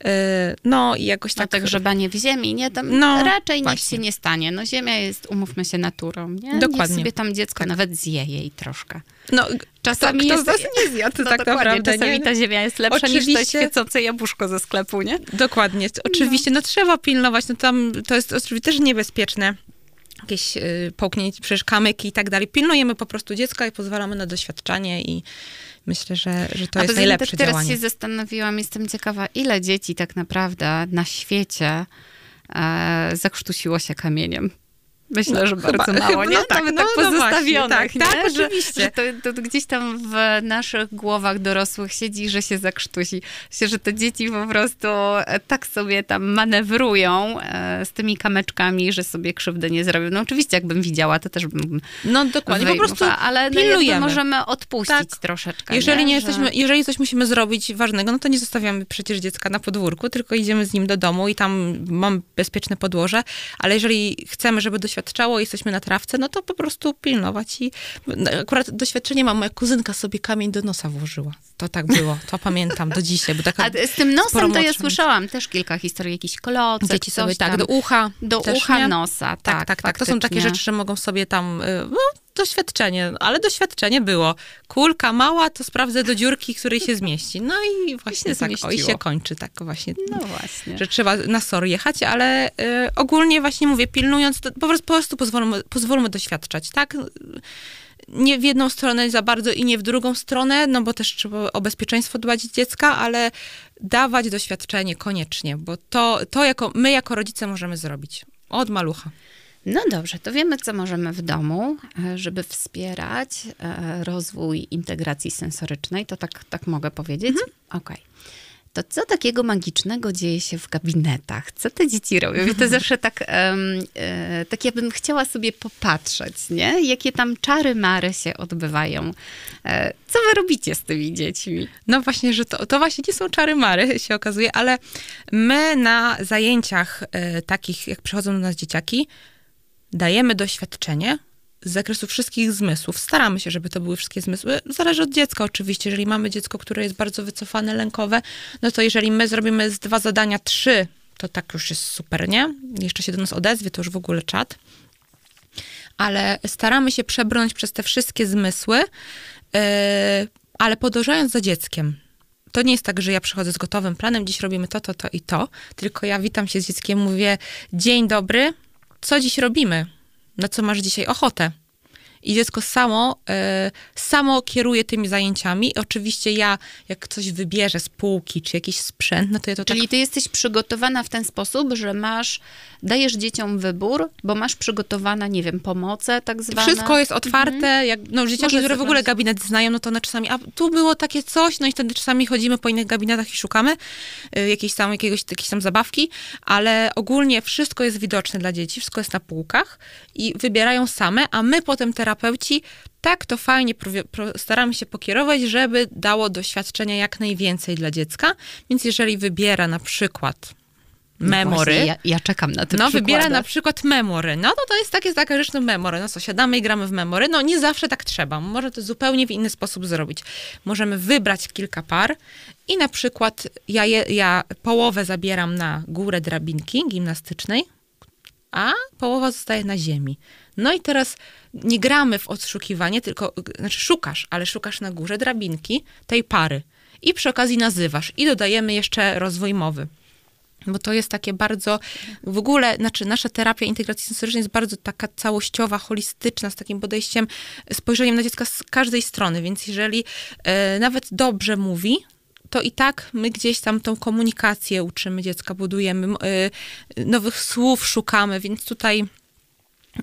Y, no i jakoś tak... No tak grzebanie w ziemi, nie? Tam no, raczej właśnie. nic się nie stanie. No ziemia jest, umówmy się, naturą, nie? Dokładnie. Niech sobie tam dziecko tak. nawet zje jej troszkę. No, czasami kto, kto jest... nie zjadł, no, tak naprawdę. Czasami nie? ta ziemia jest lepsza Oczywiście. niż to świecące jabłuszko ze sklepu, nie? Dokładnie. Oczywiście, no, no trzeba pilnować, no tam to jest oczywiście też niebezpieczne jakieś y, połknięcie, przecież kamyki i tak dalej. Pilnujemy po prostu dziecka i pozwalamy na doświadczanie i myślę, że, że to A jest najlepsze tak teraz działanie. Teraz się zastanowiłam, jestem ciekawa, ile dzieci tak naprawdę na świecie e, zakrztusiło się kamieniem. Myślę, że bardzo chyba, mało, nie? No tak, no, no, tak pozostawionych, no właśnie, tak, tak, że, oczywiście. Że to, to, gdzieś tam w naszych głowach dorosłych siedzi, że się zakrztusi. Myślę, że te dzieci po prostu e, tak sobie tam manewrują e, z tymi kameczkami, że sobie krzywdy nie zrobią. No oczywiście, jakbym widziała, to też bym No dokładnie, po prostu ale no, pilnujemy. możemy odpuścić Tak. troszeczkę. Jeżeli nie, nie jesteśmy, jeżeli coś musimy zrobić ważnego, no to nie zostawiamy przecież dziecka na podwórku, tylko idziemy z nim do domu i tam mam bezpieczne podłoże, ale jeżeli chcemy, żeby doświadczało, jesteśmy na trawce, no to po prostu pilnować i no, akurat doświadczenie mam, moja kuzynka sobie kamień do nosa włożyła. To tak było, to pamiętam do dzisiaj, bo taka A z tym nosem to ja słyszałam też kilka historii, jakiś klocek, Dzieci sobie tak, do ucha. Do ucha, nie? nosa, tak, Tak, tak, tak. To są takie rzeczy, że mogą sobie tam, y, no, doświadczenie, ale doświadczenie było. Kulka mała, to sprawdzę do dziurki, której się zmieści. No i właśnie się tak, o, i zmieściło. się kończy tak właśnie. No właśnie. Że trzeba na SOR jechać, ale y, ogólnie właśnie mówię, pilnując, to po prostu, po prostu pozwólmy, pozwólmy doświadczać, tak? Nie w jedną stronę za bardzo i nie w drugą stronę, no bo też trzeba o bezpieczeństwo dbać dziecka, ale dawać doświadczenie koniecznie, bo to, to jako, my jako rodzice możemy zrobić. Od malucha. No dobrze, to wiemy, co możemy w domu, e, żeby wspierać e, rozwój integracji sensorycznej. To tak, tak mogę powiedzieć? Okej. To co takiego magicznego dzieje się w gabinetach? Co te dzieci robią? I to zawsze tak, e, tak ja bym chciała sobie popatrzeć, nie? Jakie tam czary mary się odbywają. Co wy robicie z tymi dziećmi? No właśnie, że to, to właśnie nie są czary mary, się okazuje, ale my na zajęciach takich, jak przychodzą do nas dzieciaki, dajemy doświadczenie z zakresu wszystkich zmysłów. Staramy się, żeby to były wszystkie zmysły. Zależy od dziecka oczywiście. Jeżeli mamy dziecko, które jest bardzo wycofane, lękowe, no to jeżeli my zrobimy z dwa zadania trzy, to tak już jest super, nie? Jeszcze się do nas odezwie, to już w ogóle czat. Ale staramy się przebrnąć przez te wszystkie zmysły, yy, ale podążając za dzieckiem. To nie jest tak, że ja przychodzę z gotowym planem, dziś robimy to, to, to i to, tylko ja witam się z dzieckiem, mówię, dzień dobry, co dziś robimy? Na co masz dzisiaj ochotę? I dziecko samo, e, samo kieruje tymi zajęciami. Oczywiście ja, jak coś wybierze z półki, czy jakiś sprzęt, no to ja to Czyli tak... ty jesteś przygotowana w ten sposób, że masz, dajesz dzieciom wybór, bo masz przygotowane, nie wiem, pomoce tak zwane. Wszystko jest otwarte, jak, no dzieciaki, Może które w ogóle gabinet znają, no to one czasami, a tu było takie coś, no i wtedy czasami chodzimy po innych gabinetach i szukamy y, jakiejś tam, jakiegoś, tam zabawki, ale ogólnie wszystko jest widoczne dla dzieci, wszystko jest na półkach i wybierają same, a my potem terapeuci tak to fajnie staramy się pokierować, żeby dało doświadczenia jak najwięcej dla dziecka, więc jeżeli wybiera na przykład memory, Właśnie, ja, ja czekam na te no, przykłady. wybiera na przykład memory. No to to jest takie, taka rzecz, no memory. No co, siadamy i gramy w memory. No nie zawsze tak trzeba. Może to zupełnie w inny sposób zrobić. Możemy wybrać kilka par i na przykład ja, je, ja połowę zabieram na górę drabinki gimnastycznej, a połowa zostaje na ziemi. No i teraz nie gramy w odszukiwanie, tylko, znaczy szukasz, ale szukasz na górze drabinki tej pary. I przy okazji nazywasz. I dodajemy jeszcze rozwój mowy. Bo to jest takie bardzo, w ogóle, znaczy nasza terapia integracji sensorycznej jest bardzo taka całościowa, holistyczna, z takim podejściem, spojrzeniem na dziecka z każdej strony, więc jeżeli e, nawet dobrze mówi, to i tak my gdzieś tam tą komunikację uczymy dziecka, budujemy, e, nowych słów szukamy, więc tutaj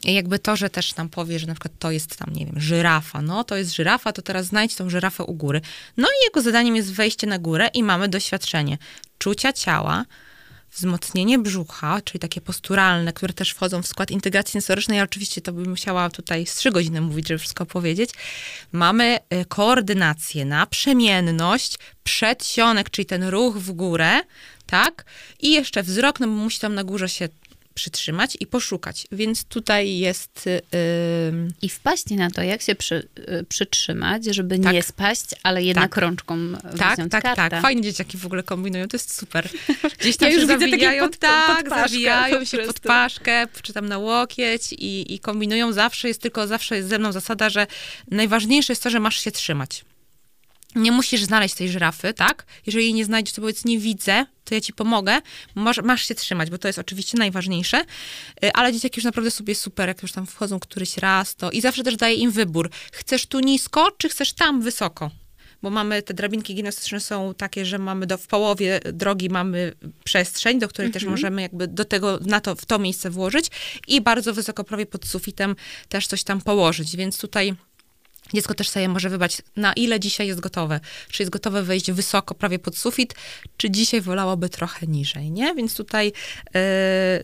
jakby to, że też nam powie, że na przykład to jest tam, nie wiem, żyrafa, no to jest żyrafa, to teraz znajdź tą żyrafę u góry. No i jego zadaniem jest wejście na górę i mamy doświadczenie czucia ciała, wzmocnienie brzucha, czyli takie posturalne, które też wchodzą w skład integracji sensorycznej. Ja oczywiście to bym musiała tutaj z trzy godziny mówić, żeby wszystko powiedzieć. Mamy y, koordynację, naprzemienność, przedsionek, czyli ten ruch w górę, tak? I jeszcze wzrok, no bo musi tam na górze się przytrzymać i poszukać. Więc tutaj jest... y, ym, I wpaść na to, jak się przy, y, przytrzymać, żeby Tak. nie spaść, ale jednak Tak. rączką Tak, wziąć tak, kartę. tak. Fajnie dzieciaki w ogóle kombinują, to jest super. Gdzieś tam Ja już widzę takie zawijają, pod- tak, pod zawijają się pod paszkę, czy tam na łokieć i, i kombinują. Zawsze jest tylko, zawsze jest ze mną zasada, że najważniejsze jest to, że masz się trzymać. Nie musisz znaleźć tej żyrafy, tak? Jeżeli jej nie znajdziesz, to powiedz, nie widzę, to ja ci pomogę. Masz, masz się trzymać, bo to jest oczywiście najważniejsze. Y, Ale dzieciaki już naprawdę sobie super, jak już tam wchodzą któryś raz, to i zawsze też daję im wybór. Chcesz tu nisko, czy chcesz tam wysoko? bo mamy te drabinki gimnastyczne są takie, że mamy do, w połowie drogi mamy przestrzeń, do której też mhm. możemy jakby do tego, na to, w to miejsce włożyć i bardzo wysoko prawie pod sufitem też coś tam położyć, więc tutaj Dziecko też sobie może wybrać, na ile dzisiaj jest gotowe. Czy jest gotowe wejść wysoko, prawie pod sufit, czy dzisiaj wolałoby trochę niżej, nie? Więc tutaj yy,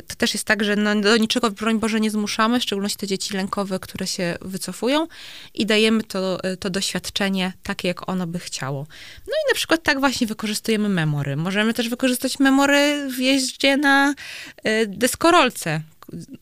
to też jest tak, że no, do niczego, broń Boże, nie zmuszamy, w szczególności te dzieci lękowe, które się wycofują i dajemy to, e, to doświadczenie takie, jak ono by chciało. No i na przykład tak właśnie wykorzystujemy memory. Możemy też wykorzystać memory w jeździe na yy, deskorolce,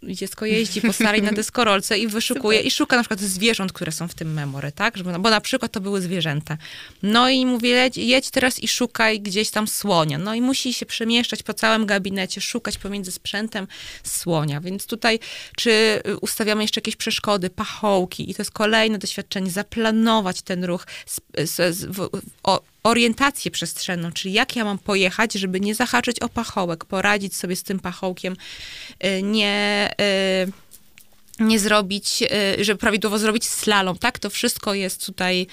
dziecko jeździ po starej na deskorolce i wyszukuje, Super. i szuka na przykład zwierząt, które są w tym memory, tak? Żeby, bo na przykład to były zwierzęta. No i mówi, jedź, jedź teraz i szukaj gdzieś tam słonia. No i musi się przemieszczać po całym gabinecie, szukać pomiędzy sprzętem słonia. Więc tutaj, czy ustawiamy jeszcze jakieś przeszkody, pachołki i to jest kolejne doświadczenie, zaplanować ten ruch, z, z, z, w, o, orientację przestrzenną, czyli jak ja mam pojechać, żeby nie zahaczyć o pachołek, poradzić sobie z tym pachołkiem, y, nie y, nie zrobić, y, żeby prawidłowo zrobić slalom, tak? To wszystko jest tutaj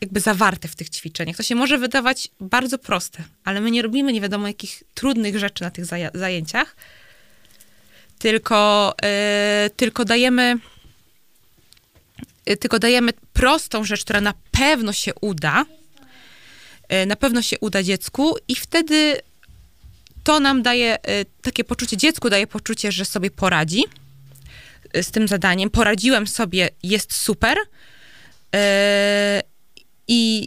jakby zawarte w tych ćwiczeniach. To się może wydawać bardzo proste, ale my nie robimy nie wiadomo jakich trudnych rzeczy na tych zajęciach, tylko, tylko dajemy tylko dajemy prostą rzecz, która na pewno się uda, y, na pewno się uda dziecku i wtedy to nam daje y, takie poczucie, dziecku daje poczucie, że sobie poradzi z tym zadaniem. Poradziłem sobie, jest super. I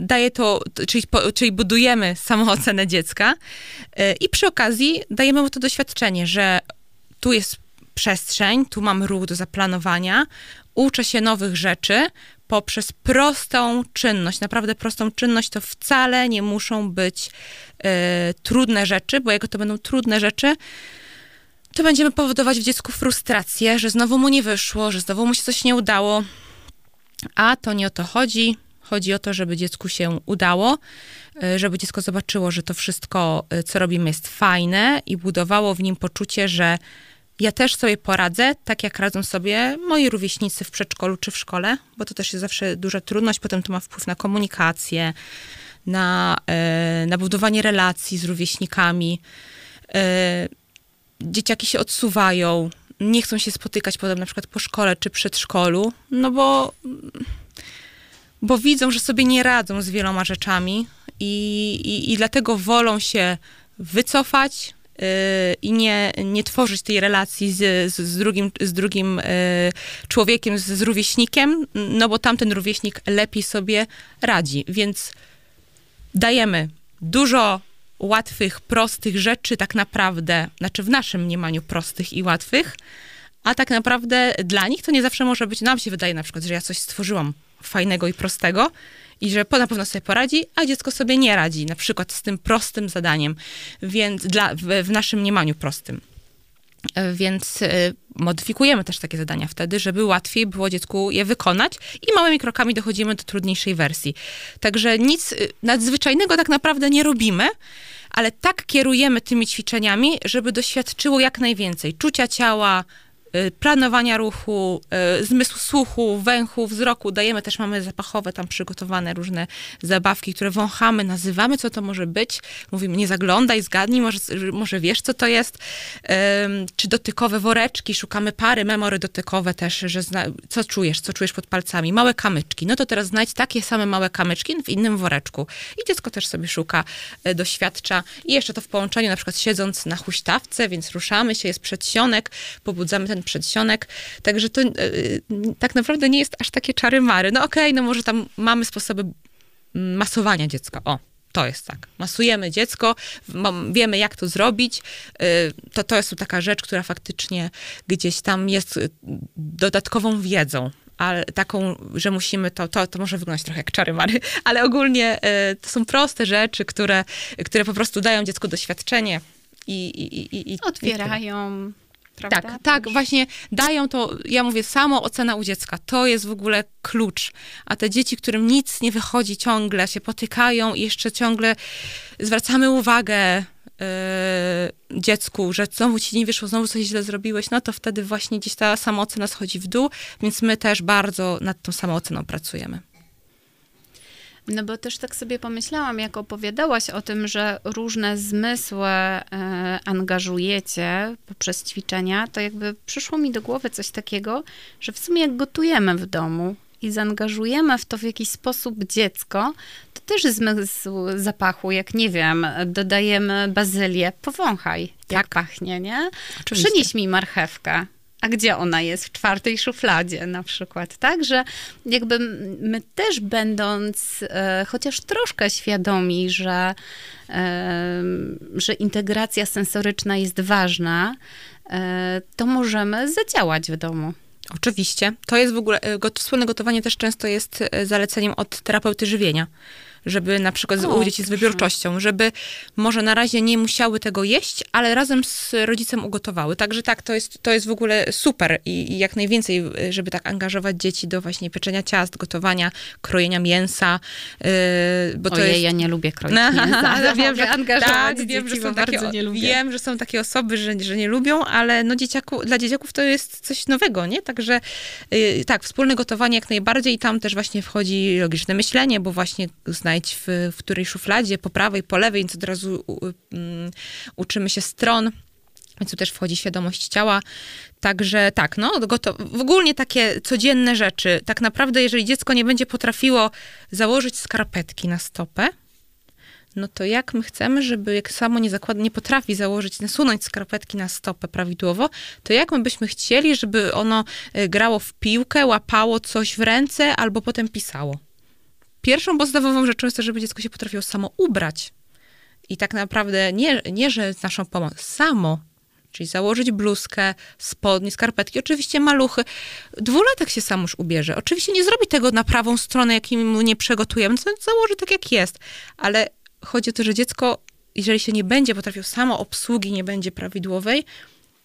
daje to, czyli, czyli budujemy samoocenę dziecka i przy okazji dajemy mu to doświadczenie, że tu jest przestrzeń, tu mam ruch do zaplanowania, uczę się nowych rzeczy poprzez prostą czynność, naprawdę prostą czynność, to wcale nie muszą być y, trudne rzeczy, bo jak to będą trudne rzeczy, to będziemy powodować w dziecku frustrację, że znowu mu nie wyszło, że znowu mu się coś nie udało, a to nie o to chodzi. Chodzi o to, żeby dziecku się udało, e, żeby dziecko zobaczyło, że to wszystko, e, co robimy, jest fajne i budowało w nim poczucie, że ja też sobie poradzę, tak jak radzą sobie moi rówieśnicy w przedszkolu czy w szkole, bo to też jest zawsze duża trudność, potem to ma wpływ na komunikację, na, e, na budowanie relacji z rówieśnikami. E, dzieciaki się odsuwają, nie chcą się spotykać potem na przykład po szkole czy przedszkolu, no bo, bo widzą, że sobie nie radzą z wieloma rzeczami i, i, i dlatego wolą się wycofać, i nie, nie tworzyć tej relacji z, z, drugim, z drugim y, człowiekiem, z, z rówieśnikiem, no bo tamten rówieśnik lepiej sobie radzi. Więc dajemy dużo łatwych, prostych rzeczy, tak naprawdę, znaczy w naszym mniemaniu prostych i łatwych, a tak naprawdę dla nich to nie zawsze może być, nam się wydaje na przykład, że ja coś stworzyłam fajnego i prostego i że na pewno sobie poradzi, a dziecko sobie nie radzi, na przykład z tym prostym zadaniem, więc dla, w, w naszym mniemaniu prostym. E, więc e, modyfikujemy też takie zadania wtedy, żeby łatwiej było dziecku je wykonać i małymi krokami dochodzimy do trudniejszej wersji. Także nic e, nadzwyczajnego tak naprawdę nie robimy, ale tak kierujemy tymi ćwiczeniami, żeby doświadczyło jak najwięcej czucia ciała, planowania ruchu, y, zmysłu słuchu, węchu, wzroku. Dajemy też, mamy zapachowe tam przygotowane różne zabawki, które wąchamy, nazywamy, co to może być. Mówimy, nie zaglądaj, zgadnij, może, może wiesz, co to jest. Czy dotykowe woreczki, szukamy pary, memory dotykowe też, że zna, co czujesz, co czujesz pod palcami. Małe kamyczki. No to teraz znajdź takie same małe kamyczki w innym woreczku. I dziecko też sobie szuka, e, doświadcza. I jeszcze to w połączeniu, na przykład siedząc na huśtawce, więc ruszamy się, jest przedsionek, pobudzamy ten ten przedsionek. Także to yy, tak naprawdę nie jest aż takie czary-mary. No okej, okay, no może tam mamy sposoby masowania dziecka. O, to jest tak. Masujemy dziecko, wiemy jak to zrobić. E, to, to jest taka rzecz, która faktycznie gdzieś tam jest dodatkową wiedzą. Ale taką, że musimy to, to, to może wyglądać trochę jak czary mary, ale ogólnie to są proste rzeczy, które, które po prostu dają dziecku doświadczenie i, i, i, i otwierają Prawda? Tak, tak, właśnie dają to, ja mówię, samo ocena u dziecka, to jest w ogóle klucz. A te dzieci, którym nic nie wychodzi ciągle, się potykają i jeszcze ciągle zwracamy uwagę yy, dziecku, że znowu ci nie wyszło, znowu coś źle zrobiłeś, no to wtedy właśnie gdzieś ta samoocena schodzi w dół, więc my też bardzo nad tą samooceną pracujemy. No bo też tak sobie pomyślałam, jak opowiadałaś o tym, że różne zmysły e, angażujecie poprzez ćwiczenia, to jakby przyszło mi do głowy coś takiego, że w sumie jak gotujemy w domu i zaangażujemy w to w jakiś sposób dziecko, to też zmysł zapachu, jak nie wiem, dodajemy bazylię, powąchaj, jak tak. pachnie, nie? Oczywiście. Przynieś mi marchewkę a gdzie ona jest? W czwartej szufladzie na przykład, tak? Że jakby my też będąc e, chociaż troszkę świadomi, że, e, że integracja sensoryczna jest ważna, e, to możemy zadziałać w domu. Oczywiście. To jest w ogóle, e, wspólne gotowanie też często jest e, zaleceniem od terapeuty żywienia żeby na przykład o, u dzieci z wybiórczością, żeby może na razie nie musiały tego jeść, ale razem z rodzicem ugotowały. Także tak, to jest, to jest w ogóle super i, i jak najwięcej, żeby tak angażować dzieci do właśnie pieczenia ciast, gotowania, krojenia mięsa, yy, bo to Ojej, jest... ja nie lubię kroić mięsa, ale wiem, że angażować tak, wiem, że są takie, Wiem, że są takie osoby, że, że nie lubią, ale no dzieciaku, dla dzieciaków to jest coś nowego, nie? Także yy, tak, wspólne gotowanie jak najbardziej i tam też właśnie wchodzi logiczne myślenie, bo właśnie znajdź w, w której szufladzie, po prawej, po lewej, więc od razu um, uczymy się stron. Więc tu też wchodzi świadomość ciała. Także tak, no, gotowe. W ogóle takie codzienne rzeczy. Tak naprawdę, jeżeli dziecko nie będzie potrafiło założyć skarpetki na stopę, no to jak my chcemy, żeby jak samo nie zakłada, nie potrafi założyć, nasunąć skarpetki na stopę prawidłowo, to jak my byśmy chcieli, żeby ono e, grało w piłkę, łapało coś w ręce albo potem pisało? Pierwszą podstawową rzeczą jest to, żeby dziecko się potrafiło samo ubrać. I tak naprawdę nie, nie że z naszą pomocą, samo czyli założyć bluzkę, spodnie, skarpetki. Oczywiście maluchy. Dwulatek się sam już ubierze. Oczywiście nie zrobi tego na prawą stronę, jakim mu nie przygotujemy, założy tak, jak jest. Ale chodzi o to, że dziecko, jeżeli się nie będzie potrafił samo obsługi, nie będzie prawidłowej,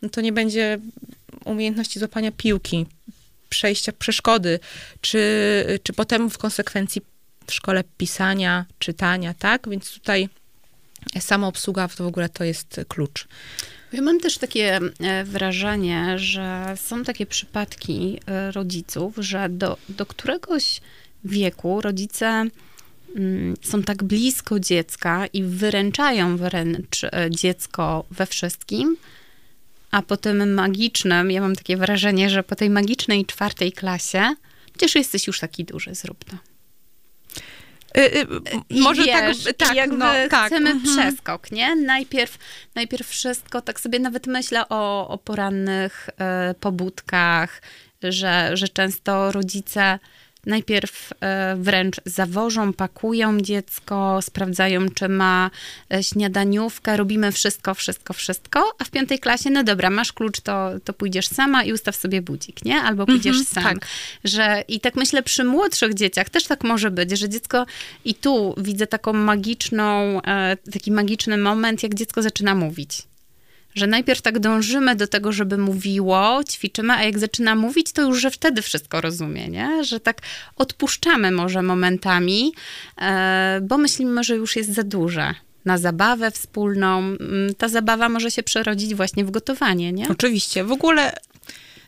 no to nie będzie umiejętności złapania piłki, przejścia przeszkody, czy, czy potem w konsekwencji w szkole pisania, czytania, tak? Więc tutaj samoobsługa to w ogóle to jest klucz. Ja mam też takie e, wrażenie, że są takie przypadki e, rodziców, że do, do któregoś wieku rodzice mm, są tak blisko dziecka i wyręczają wręcz e, dziecko we wszystkim, a po tym magicznym, ja mam takie wrażenie, że po tej magicznej czwartej klasie, przecież jesteś już taki duży, zrób to. Y, y, może tak, wiesz, tak, tak, jakby no, tak. chcemy mhm. przeskok, nie? Najpierw, najpierw wszystko, tak sobie nawet myślę o, o porannych y, pobudkach, że, że często rodzice najpierw e, wręcz zawożą, pakują dziecko, sprawdzają, czy ma e, śniadaniówkę, robimy wszystko, wszystko, wszystko, a w piątej klasie, no dobra, masz klucz, to, to pójdziesz sama i ustaw sobie budzik, nie? Albo pójdziesz mm -hmm, sam. Tak. Że, I tak myślę, przy młodszych dzieciach też tak może być, że dziecko, i tu widzę taką magiczną, e, taki magiczny moment, jak dziecko zaczyna mówić że najpierw tak dążymy do tego, żeby mówiło, ćwiczymy, a jak zaczyna mówić, to już, że wtedy wszystko rozumie, nie? Że tak odpuszczamy może momentami, e, bo myślimy, że już jest za duże na zabawę wspólną. Mm, ta zabawa może się przerodzić właśnie w gotowanie, nie? Oczywiście. W ogóle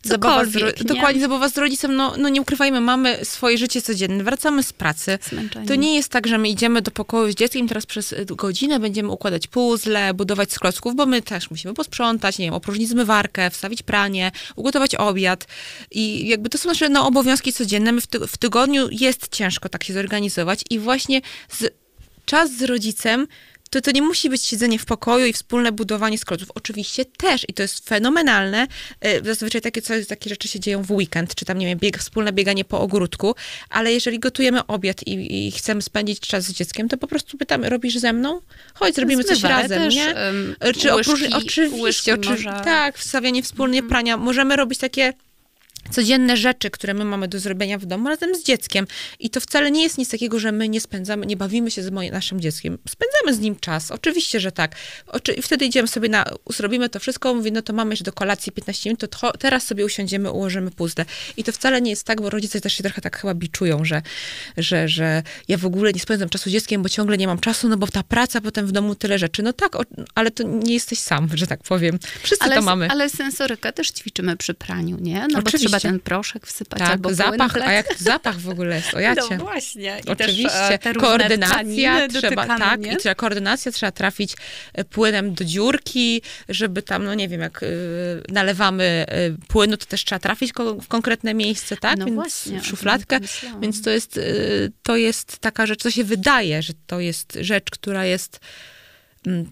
zabawa z, dokładnie zabawa z rodzicem, no, no nie ukrywajmy, mamy swoje życie codzienne, wracamy z pracy. To nie jest tak, że my idziemy do pokoju z dzieckiem teraz przez y, godzinę będziemy układać puzzle, budować z klocków, bo my też musimy posprzątać, nie wiem, opróżnić zmywarkę, wstawić pranie, ugotować obiad i jakby to są nasze no, obowiązki codzienne. My w, ty w tygodniu jest ciężko tak się zorganizować i właśnie z, czas z rodzicem to to nie musi być siedzenie w pokoju i wspólne budowanie skrotów. Oczywiście też i to jest fenomenalne. E, zazwyczaj takie, coś, takie rzeczy się dzieją w weekend, czy tam, nie wiem, bieg, wspólne bieganie po ogródku, ale jeżeli gotujemy obiad i, i chcemy spędzić czas z dzieckiem, to po prostu pytamy, robisz ze mną? Chodź, zrobimy coś razem, też, nie? Um, czy łyżki, oprócz, oczywiście, oczywiście tak, wstawianie wspólnie mm. prania. Możemy robić takie codzienne rzeczy, które my mamy do zrobienia w domu razem z dzieckiem. I to wcale nie jest nic takiego, że my nie spędzamy, nie bawimy się z moim, naszym dzieckiem. Spędzamy z nim czas, oczywiście, że tak. Oczy, wtedy idziemy sobie na, zrobimy to wszystko, mówię, no to mamy jeszcze do kolacji 15 minut, to teraz sobie usiądziemy, ułożymy puzzle. I to wcale nie jest tak, bo rodzice też się trochę tak chyba biczują, że, że, że ja w ogóle nie spędzam czasu z dzieckiem, bo ciągle nie mam czasu, no bo ta praca, potem w domu tyle rzeczy. No tak, o, ale to nie jesteś sam, że tak powiem. Wszyscy ale, to mamy. Ale sensorykę też ćwiczymy przy praniu, nie? No Oczywiście trzeba ten proszek wsypać tak, albo zapach, a jak zapach w ogóle jest, o jacie. No właśnie. I Oczywiście, też, koordynacja trzeba, tak, nie? i trzeba, koordynacja trzeba trafić płynem do dziurki, żeby tam, no nie wiem, jak y, nalewamy y, płynu, to też trzeba trafić ko w konkretne miejsce, tak? No więc właśnie, w szufladkę, więc to jest, y, to jest taka rzecz, co się wydaje, że to jest rzecz, która jest mm,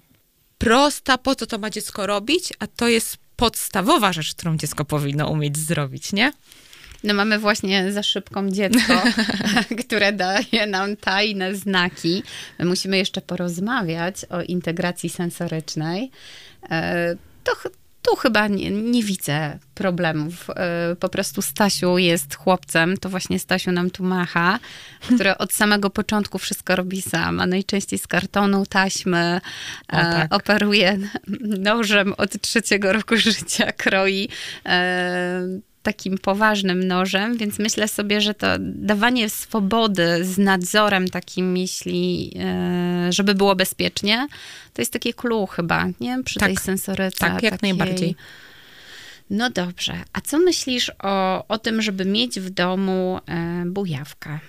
prosta, po co to ma dziecko robić, a to jest podstawowa rzecz, którą dziecko powinno umieć zrobić, nie? No mamy właśnie za szybką dziecko, które daje nam tajne znaki. My musimy jeszcze porozmawiać o integracji sensorycznej. E, to, tu chyba nie, nie, widzę problemów. E, po prostu Stasiu jest chłopcem, to właśnie Stasiu nam tu macha, który od samego początku wszystko robi sam, a najczęściej z kartonu, taśmy, o, e, tak. operuje nożem od trzeciego roku życia, kroi takim poważnym nożem, więc myślę sobie, że to dawanie swobody z nadzorem takim, jeśli, e, żeby było bezpiecznie, to jest takie clue chyba, nie? Przy tak, tej sensoryce. Tak, jak takiej... najbardziej. No dobrze. A co myślisz o, o tym, żeby mieć w domu e, bujawkę?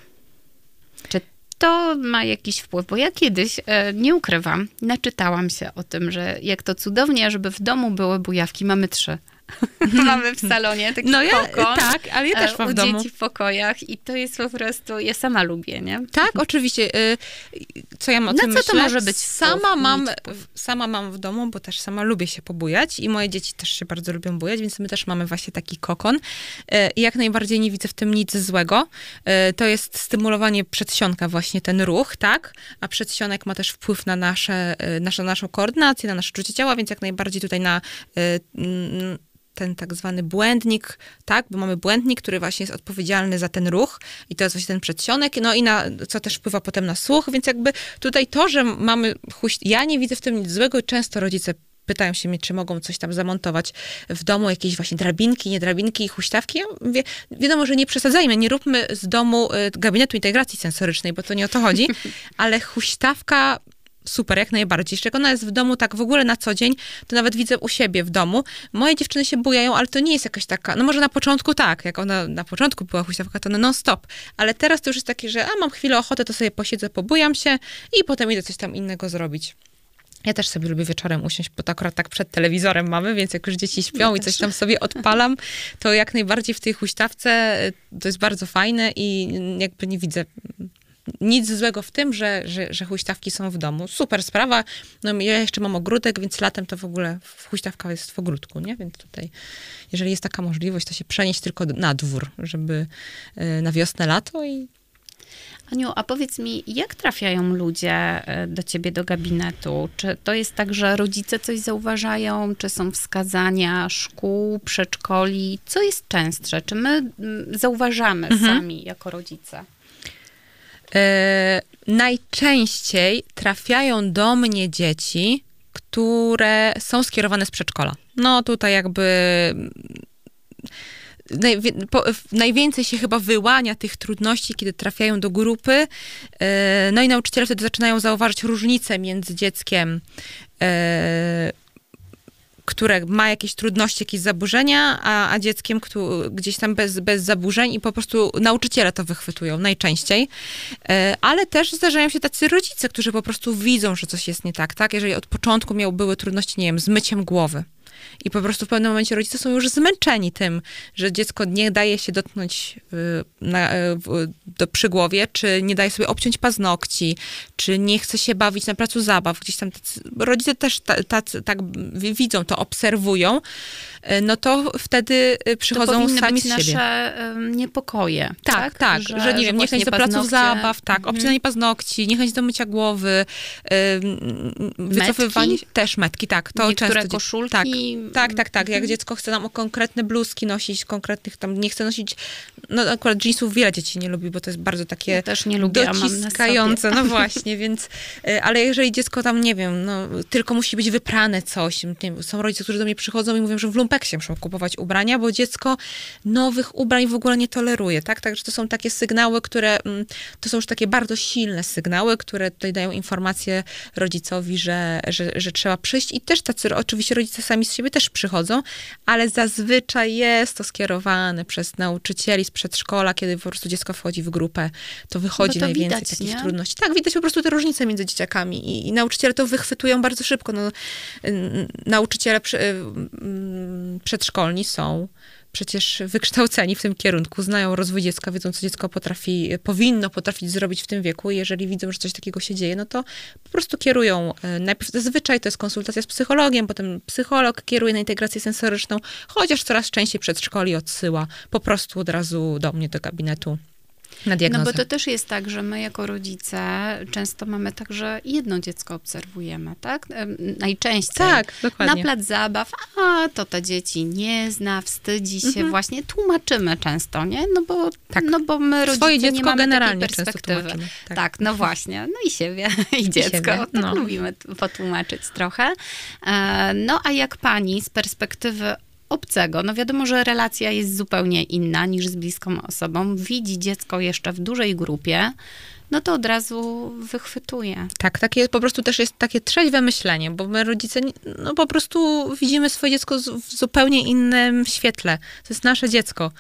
Czy to ma jakiś wpływ? Bo ja kiedyś, e, nie ukrywam, naczytałam się o tym, że jak to cudownie, żeby w domu były bujawki. Mamy trzy. Mamy w salonie taki no ja. Tak, ale ja też e, mam w domu. dzieci w pokojach i to jest po prostu, ja sama lubię, nie? Tak, oczywiście. Y, co ja mam o Na tym co myślę? to może być sama mam, sama mam w domu, bo też sama lubię się pobujać i moje dzieci też się bardzo lubią bujać, więc my też mamy właśnie taki kokon. Y, I jak najbardziej nie widzę w tym nic złego. Y, to jest stymulowanie przedsionka właśnie, ten ruch, tak? A przedsionek ma też wpływ na nasze, nasze, naszą koordynację, na nasze czucie ciała, więc jak najbardziej tutaj na ten tak zwany błędnik, tak, bo mamy błędnik, który właśnie jest odpowiedzialny za ten ruch i to jest właśnie ten przedsionek, no i na, co też wpływa potem na słuch, więc jakby tutaj to, że mamy huś... ja nie widzę w tym nic złego i często rodzice pytają się mnie, czy mogą coś tam zamontować w domu, jakieś właśnie drabinki, nie drabinki, huśtawki. Ja mówię, wiadomo, że nie przesadzajmy, nie róbmy z domu y, gabinetu integracji sensorycznej, bo to nie o to chodzi, ale huśtawka super, jak najbardziej. Jeszcze jak ona jest w domu tak w ogóle na co dzień, to nawet widzę u siebie w domu. Moje dziewczyny się bujają, ale to nie jest jakaś taka, no może na początku tak, jak ona na początku była huśtawka, to no non stop. Ale teraz to już jest takie, że a mam chwilę ochotę, to sobie posiedzę, pobujam się i potem idę coś tam innego zrobić. Ja też sobie lubię wieczorem usiąść, bo to akurat tak przed telewizorem mamy, więc jak już dzieci śpią ja i coś tam sobie odpalam, to jak najbardziej w tej huśtawce y, to jest bardzo fajne i jakby nie widzę nic złego w tym, że, że, że huśtawki są w domu. Super sprawa. No, ja jeszcze mam ogródek, więc latem to w ogóle huśtawka jest w ogródku, nie? Więc tutaj, jeżeli jest taka możliwość, to się przenieść tylko na dwór, żeby y, na wiosnę, lato i Aniu, a powiedz mi, jak trafiają ludzie y, do ciebie do gabinetu? Czy to jest tak, że rodzice coś zauważają? Czy są wskazania szkół, przedszkoli? Co jest częstsze? Czy my mm, zauważamy mhm. sami jako rodzice? E, najczęściej trafiają do mnie dzieci, które są skierowane z przedszkola. No tutaj jakby najwięcej się chyba wyłania tych trudności, kiedy trafiają do grupy. E, no i nauczyciele wtedy zaczynają zauważyć różnicę między dzieckiem e, które ma jakieś trudności, jakieś zaburzenia, a, a dzieckiem który, gdzieś tam bez, bez zaburzeń i po prostu nauczyciele to wychwytują najczęściej. E, ale też zdarzają się tacy rodzice, którzy po prostu widzą, że coś jest nie tak, tak? Jeżeli od początku miał, były trudności, nie wiem, z myciem głowy, i po prostu w pewnym momencie rodzice są już zmęczeni tym, że dziecko nie daje się dotknąć y, na, y, do przygłowie, czy nie daje sobie obciąć paznokci, czy nie chce się bawić na placu zabaw. Gdzieś tam tacy, rodzice też tak widzą to, obserwują. E, no to wtedy przychodzą to sami być z siebie. nasze niepokoje. Tak, tak, tak że, że, nie wiem, niechęć do placów zabaw, tak, mhm. obcinanie paznokci, niechęć do mycia głowy, wycofywanie, metki? też metki, tak, to często. koszulki. Tak, tak, tak, tak, jak dziecko chce nam konkretne bluzki nosić, konkretnych tam, nie chce nosić, no akurat jeansów wiele dzieci nie lubi, bo to jest bardzo takie ja też nie lubię, dociskające. No właśnie, więc, y, ale jeżeli dziecko tam, nie wiem, no, tylko musi być wyprane coś, wiem, są rodzice, którzy do mnie przychodzą i mówią, że w lumpeksie muszą kupować ubrania, bo dziecko nowych ubrań w ogóle nie toleruje, tak? Także to są takie sygnały, które, mm, to są już takie bardzo silne sygnały, które tutaj dają informację rodzicowi, że, że, że trzeba przyjść i też tacy, oczywiście rodzice sami siebie też przychodzą, ale zazwyczaj jest to skierowane przez nauczycieli z przedszkola, kiedy po prostu dziecko wchodzi w grupę, to wychodzi to najwięcej widać, takich nie? trudności. Tak, widać po prostu te różnice między dzieciakami i, i nauczyciele to wychwytują bardzo szybko. No, nauczyciele przedszkolni są przecież wykształceni w tym kierunku, znają rozwój dziecka, wiedzą, co dziecko potrafi, powinno potrafić zrobić w tym wieku. I jeżeli widzą, że coś takiego się dzieje, no to po prostu kierują. E, najpierw zazwyczaj to jest konsultacja z psychologiem, potem psycholog kieruje na integrację sensoryczną, chociaż coraz częściej przedszkoli odsyła po prostu od razu do mnie do gabinetu na diagnozę. No bo to też jest tak, że my jako rodzice często mamy tak, że jedno dziecko obserwujemy, tak? Najczęściej. Tak, dokładnie. Na plac zabaw, a to to dzieci nie zna, wstydzi się, mhm. właśnie tłumaczymy często, nie? No bo, tak. no bo my rodzice Swoje dziecko nie mamy generalnie takiej perspektywy. Tak. tak. no właśnie. No i siebie, i dziecko. I siebie. Tak no. lubimy potłumaczyć trochę. E, no a jak pani z perspektywy obcego. No wiadomo, że relacja jest zupełnie inna niż z bliską osobą. Widzi dziecko jeszcze w dużej grupie, no to od razu wychwytuje. Tak, takie po prostu też jest takie trzeźwe myślenie, bo my rodzice, no po prostu widzimy swoje dziecko w zupełnie innym świetle. To jest nasze dziecko.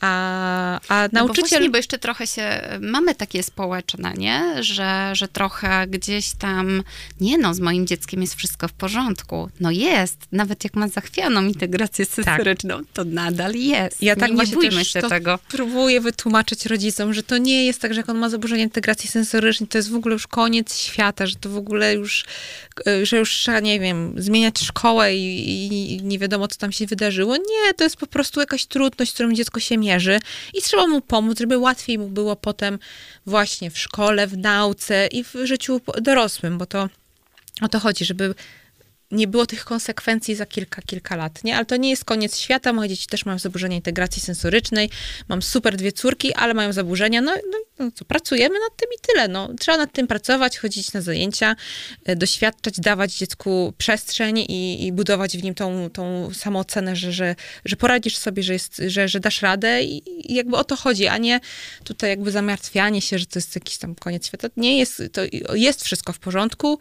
A, a nauczyciel... No bo, właśnie, bo jeszcze trochę się, mamy takie społeczne, nie? Że, że trochę gdzieś tam, nie no, z moim dzieckiem jest wszystko w porządku. No jest, nawet jak ma zachwianą integrację sensoryczną, tak. to nadal jest. Ja tak nie, nie bójmy się tego. próbuję wytłumaczyć rodzicom, że to nie jest tak, że jak on ma zaburzenie integracji sensorycznej, to jest w ogóle już koniec świata, że to w ogóle już, że już trzeba, nie wiem, zmieniać szkołę i, i nie wiadomo, co tam się wydarzyło. Nie, to jest po prostu jakaś trudność, z którą dziecko się i trzeba mu pomóc, żeby łatwiej mu było potem właśnie w szkole, w nauce i w życiu dorosłym, bo to o to chodzi, żeby nie było tych konsekwencji za kilka, kilka lat, nie? Ale to nie jest koniec świata. Moje dzieci też mają zaburzenia integracji sensorycznej. Mam super dwie córki, ale mają zaburzenia. No, no, no co, pracujemy nad tym i tyle. No, trzeba nad tym pracować, chodzić na zajęcia, e, doświadczać, dawać dziecku przestrzeń i, i budować w nim tą, tą samoocenę, że, że, że poradzisz sobie, że, jest, że, że dasz radę i, i jakby o to chodzi, a nie tutaj jakby zamartwianie się, że to jest jakiś tam koniec świata. Nie jest, to jest wszystko w porządku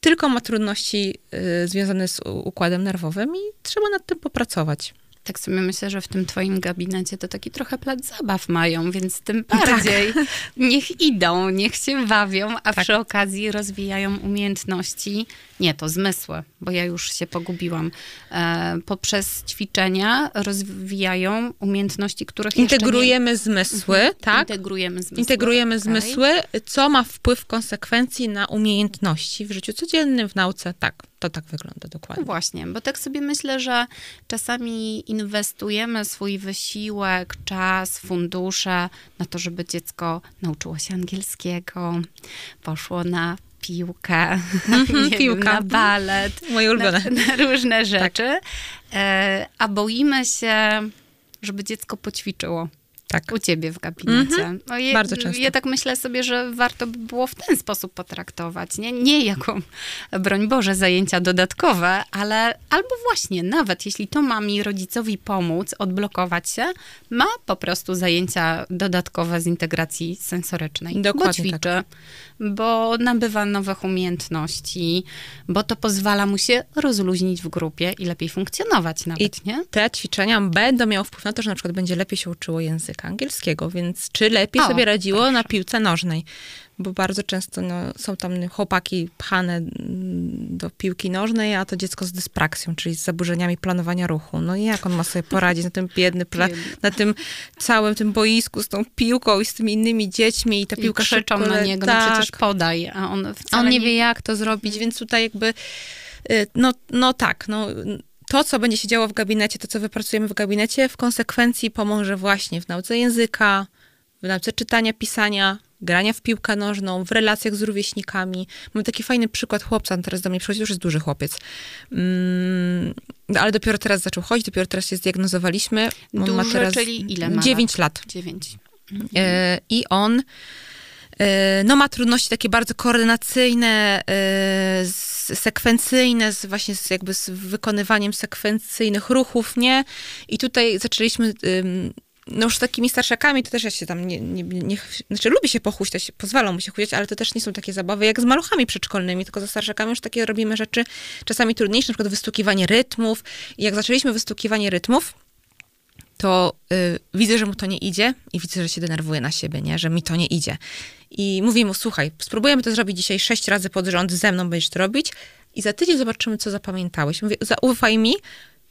tylko ma trudności y, związane z układem nerwowym i trzeba nad tym popracować. Tak sobie myślę, że w tym twoim gabinecie to taki trochę plac zabaw mają, więc tym bardziej tak. niech idą, niech się bawią, a tak. przy okazji rozwijają umiejętności, nie, to zmysły, bo ja już się pogubiłam. E, poprzez ćwiczenia rozwijają umiejętności, których Integrujemy nie... zmysły, mhm. tak? Integrujemy zmysły. Integrujemy okay. zmysły, co ma wpływ konsekwencji na umiejętności w życiu codziennym, w nauce, tak to tak wygląda dokładnie. Właśnie, bo tak sobie myślę, że czasami inwestujemy swój wysiłek, czas, fundusze na to, żeby dziecko nauczyło się angielskiego, poszło na piłkę, mm-hmm, piłka. na balet, Moje ulubione. Na, na różne tak. rzeczy, tak. a boimy się, żeby dziecko poćwiczyło tak. u ciebie w gabinecie. Mm-hmm. No je, Bardzo często. Ja tak myślę sobie, że warto by było w ten sposób potraktować. Nie, nie jako, broń Boże, zajęcia dodatkowe, ale albo właśnie, nawet jeśli to ma mi rodzicowi pomóc, odblokować się, ma po prostu zajęcia dodatkowe z integracji sensorycznej. Dokładnie bo ćwiczy, tak. Bo nabywa nowych umiejętności, bo to pozwala mu się rozluźnić w grupie i lepiej funkcjonować nawet, I nie? te ćwiczenia będą miały wpływ na to, że na przykład będzie lepiej się uczyło języka angielskiego, więc czy lepiej o, sobie radziło proszę. na piłce nożnej? Bo bardzo często no, są tam chłopaki pchane mm, do piłki nożnej, a to dziecko z dyspraksją, czyli z zaburzeniami planowania ruchu. No i jak on ma sobie poradzić na tym biedny, pla- na tym całym tym boisku z tą piłką i z tymi innymi dziećmi i ta piłka I krzyczą na niego, tak. no przecież podaj, a on wcale on nie, nie wie jak to zrobić, więc tutaj jakby y, no, no tak, no to, co będzie się działo w gabinecie, to, co wypracujemy w gabinecie, w konsekwencji pomoże właśnie w nauce języka, w nauce czytania, pisania, grania w piłkę nożną, w relacjach z rówieśnikami. Mam taki fajny przykład chłopca, on teraz do mnie przychodzi, już jest duży chłopiec. Mm, ale dopiero teraz zaczął chodzić, dopiero teraz się zdiagnozowaliśmy. On Duży, ma teraz czyli ile ma 9 lat. 9. Mhm. I on no, ma trudności takie bardzo koordynacyjne, sekwencyjne, z, właśnie z, jakby z wykonywaniem sekwencyjnych ruchów, nie? I tutaj zaczęliśmy no już takimi starszakami to też ja się tam nie, nie, nie znaczy lubi się pochuśtać, pozwalą mu się chuśtać, ale to też nie są takie zabawy jak z maluchami przedszkolnymi, tylko ze starszakami już takie robimy rzeczy czasami trudniejsze, na przykład wystukiwanie rytmów. I jak zaczęliśmy wystukiwanie rytmów, to y, widzę, że mu to nie idzie i widzę, że się denerwuje na siebie, nie? że mi to nie idzie. I mówię mu, słuchaj, spróbujemy to zrobić dzisiaj sześć razy pod rząd, ze mną będziesz to robić i za tydzień zobaczymy, co zapamiętałeś. Mówię, zaufaj mi,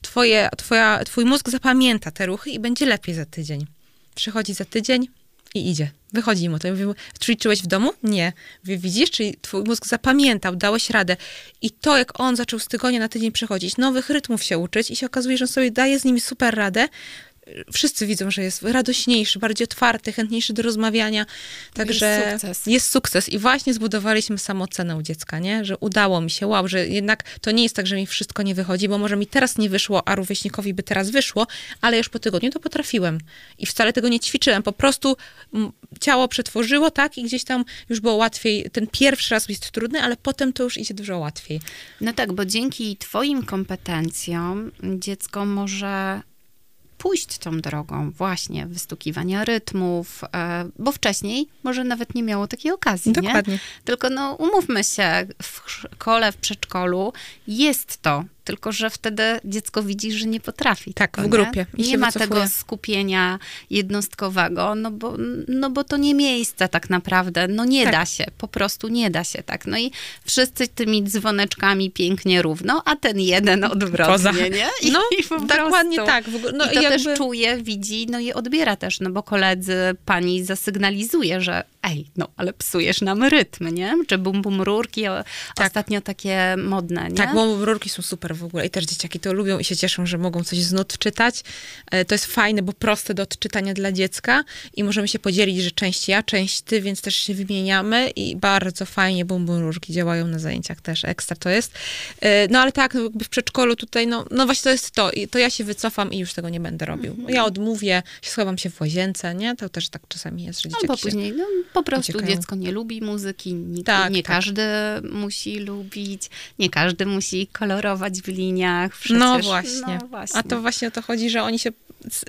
twoje, twoja, twój mózg zapamięta te ruchy i będzie lepiej za tydzień. Przychodzi za tydzień i idzie. Wychodzi mu to. Ćwiczyłeś w domu? Nie. Mówię, widzisz, czyli twój mózg zapamiętał, dałeś radę. I to, jak on zaczął z tygodnia na tydzień przychodzić, nowych rytmów się uczyć i się okazuje, że on sobie daje z nimi super radę, wszyscy widzą, że jest radośniejszy, bardziej otwarty, chętniejszy do rozmawiania. Także jest sukces. Jest sukces. I właśnie zbudowaliśmy samoocenę u dziecka, nie? Że udało mi się, wow, że jednak to nie jest tak, że mi wszystko nie wychodzi, bo może mi teraz nie wyszło, a rówieśnikowi by teraz wyszło, ale już po tygodniu to potrafiłem. I wcale tego nie ćwiczyłem. Po prostu ciało przetworzyło, tak? I gdzieś tam już było łatwiej. Ten pierwszy raz jest trudny, ale potem to już idzie dużo łatwiej. No tak, bo dzięki twoim kompetencjom dziecko może pójść tą drogą właśnie wystukiwania rytmów, e, bo wcześniej może nawet nie miało takiej okazji. Dokładnie. Nie? Tylko no, umówmy się, w szkole, w przedszkolu jest to tylko że wtedy dziecko widzi, że nie potrafi. Tak, tego, w grupie. Nie, nie ma tego skupienia jednostkowego, no bo, no bo to nie miejsce tak naprawdę. No nie tak. da się, po prostu nie da się tak. No i wszyscy tymi dzwoneczkami pięknie równo, a ten jeden odwrotnie, Poza. nie? I, no, i po dokładnie tak. No, I to jakby... też czuje, widzi, no i odbiera też, no bo koledzy pani zasygnalizuje, że ej, no ale psujesz nam rytm, nie? Czy bum bum rurki, tak. ostatnio takie modne, nie? Tak, bum bum rurki są super w ogóle i też dzieciaki to lubią i się cieszą, że mogą coś z nut czytać. E, to jest fajne, bo proste do odczytania dla dziecka i możemy się podzielić, że część ja, część ty, więc też się wymieniamy i bardzo fajnie bum bum rurki działają na zajęciach też, ekstra to jest. E, no ale tak, no, jakby w przedszkolu tutaj, no, no właśnie to jest to i to ja się wycofam i już tego nie będę robił. Mhm. Ja odmówię, schowam się w łazience, nie? To też tak czasami jest, że dzieciaki Albo później, no, po prostu uciekają. dziecko nie lubi muzyki, nie, tak, nie tak. każdy musi lubić, nie każdy musi kolorować w liniach. Przecież, no, właśnie. no właśnie. A to właśnie o to chodzi, że oni się,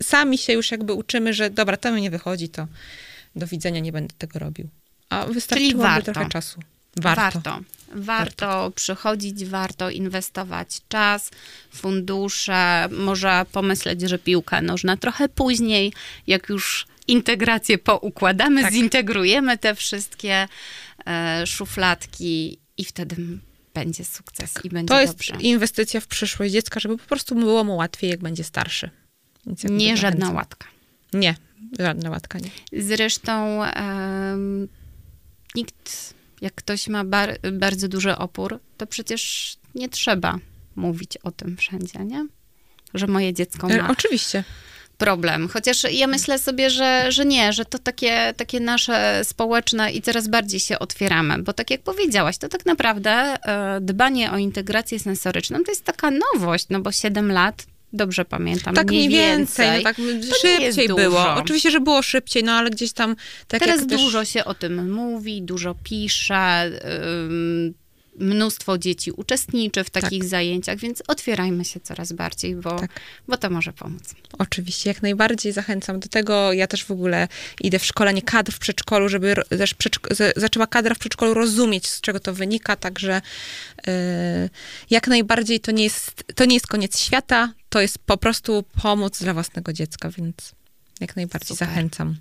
sami się już jakby uczymy, że dobra, to mi nie wychodzi, to do widzenia nie będę tego robił. A wystarczyłoby warto. trochę czasu. Warto. Warto. Warto, warto przychodzić, warto inwestować czas, fundusze, może pomyśleć, że piłka nożna trochę później, jak już integrację poukładamy, tak. zintegrujemy te wszystkie e, szufladki i wtedy będzie sukces tak. i będzie To jest dobrze. inwestycja w przyszłość dziecka, żeby po prostu było mu łatwiej, jak będzie starszy. Nie żadna łatka. Nie, żadna łatka nie. Zresztą um, nikt, jak ktoś ma bar, bardzo duży opór, to przecież nie trzeba mówić o tym wszędzie, nie? Że moje dziecko e, ma. Oczywiście problem. Chociaż ja myślę sobie, że, że nie, że to takie, takie nasze społeczne i coraz bardziej się otwieramy, bo tak jak powiedziałaś, to tak naprawdę e, dbanie o integrację sensoryczną to jest taka nowość, no bo 7 lat Dobrze pamiętam. Tak mniej więcej. No tak szybciej było. Oczywiście, że było szybciej, no ale gdzieś tam. Tak Teraz dużo też... się o tym mówi, dużo pisze mnóstwo dzieci uczestniczy w takich tak. zajęciach, więc otwierajmy się coraz bardziej, bo, tak. bo to może pomóc. Oczywiście, jak najbardziej zachęcam do tego. Ja też w ogóle idę w szkolenie kadr w przedszkolu, żeby też zaczęła kadra w przedszkolu rozumieć, z czego to wynika, także yy, jak najbardziej to nie, jest, to nie jest koniec świata, to jest po prostu pomoc dla własnego dziecka, więc jak najbardziej Super. zachęcam.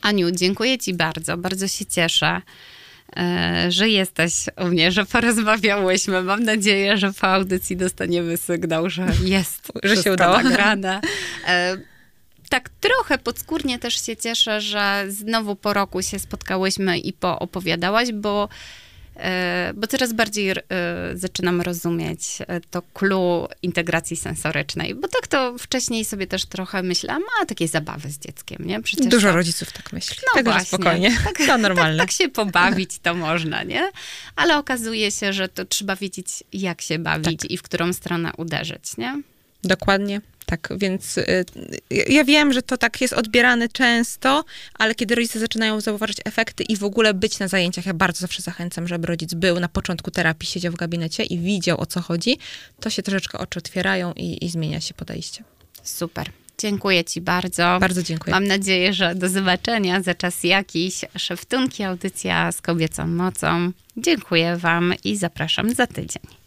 Aniu, dziękuję Ci bardzo, bardzo się cieszę. E, że jesteś u mnie, że porozmawiałyśmy. Mam nadzieję, że po audycji dostaniemy sygnał, że jest że się udało. nagrane. E, tak trochę podskórnie też się cieszę, że znowu po roku się spotkałyśmy i poopowiadałaś, bo bo coraz bardziej e, zaczynam rozumieć e, to clue integracji sensorycznej, bo tak to wcześniej sobie też trochę myślałam, a takie zabawy z dzieckiem, nie? Przecież Dużo to... rodziców tak myśli. No Tego właśnie, spokojnie, tak, to normalne. Tak, tak się pobawić to można, nie? Ale okazuje się, że to trzeba wiedzieć, jak się bawić tak. i w którą stronę uderzyć, nie? Dokładnie. Tak, więc y, ja wiem, że to tak jest odbierane często, ale kiedy rodzice zaczynają zauważyć efekty i w ogóle być na zajęciach, ja bardzo zawsze zachęcam, żeby rodzic był na początku terapii, siedział w gabinecie i widział o co chodzi, to się troszeczkę oczy otwierają i, i zmienia się podejście. Super. Dziękuję Ci bardzo. Bardzo dziękuję. Mam nadzieję, że do zobaczenia za czas jakiś. Szeftunki, audycja z kobiecą mocą. Dziękuję Wam i zapraszam za tydzień.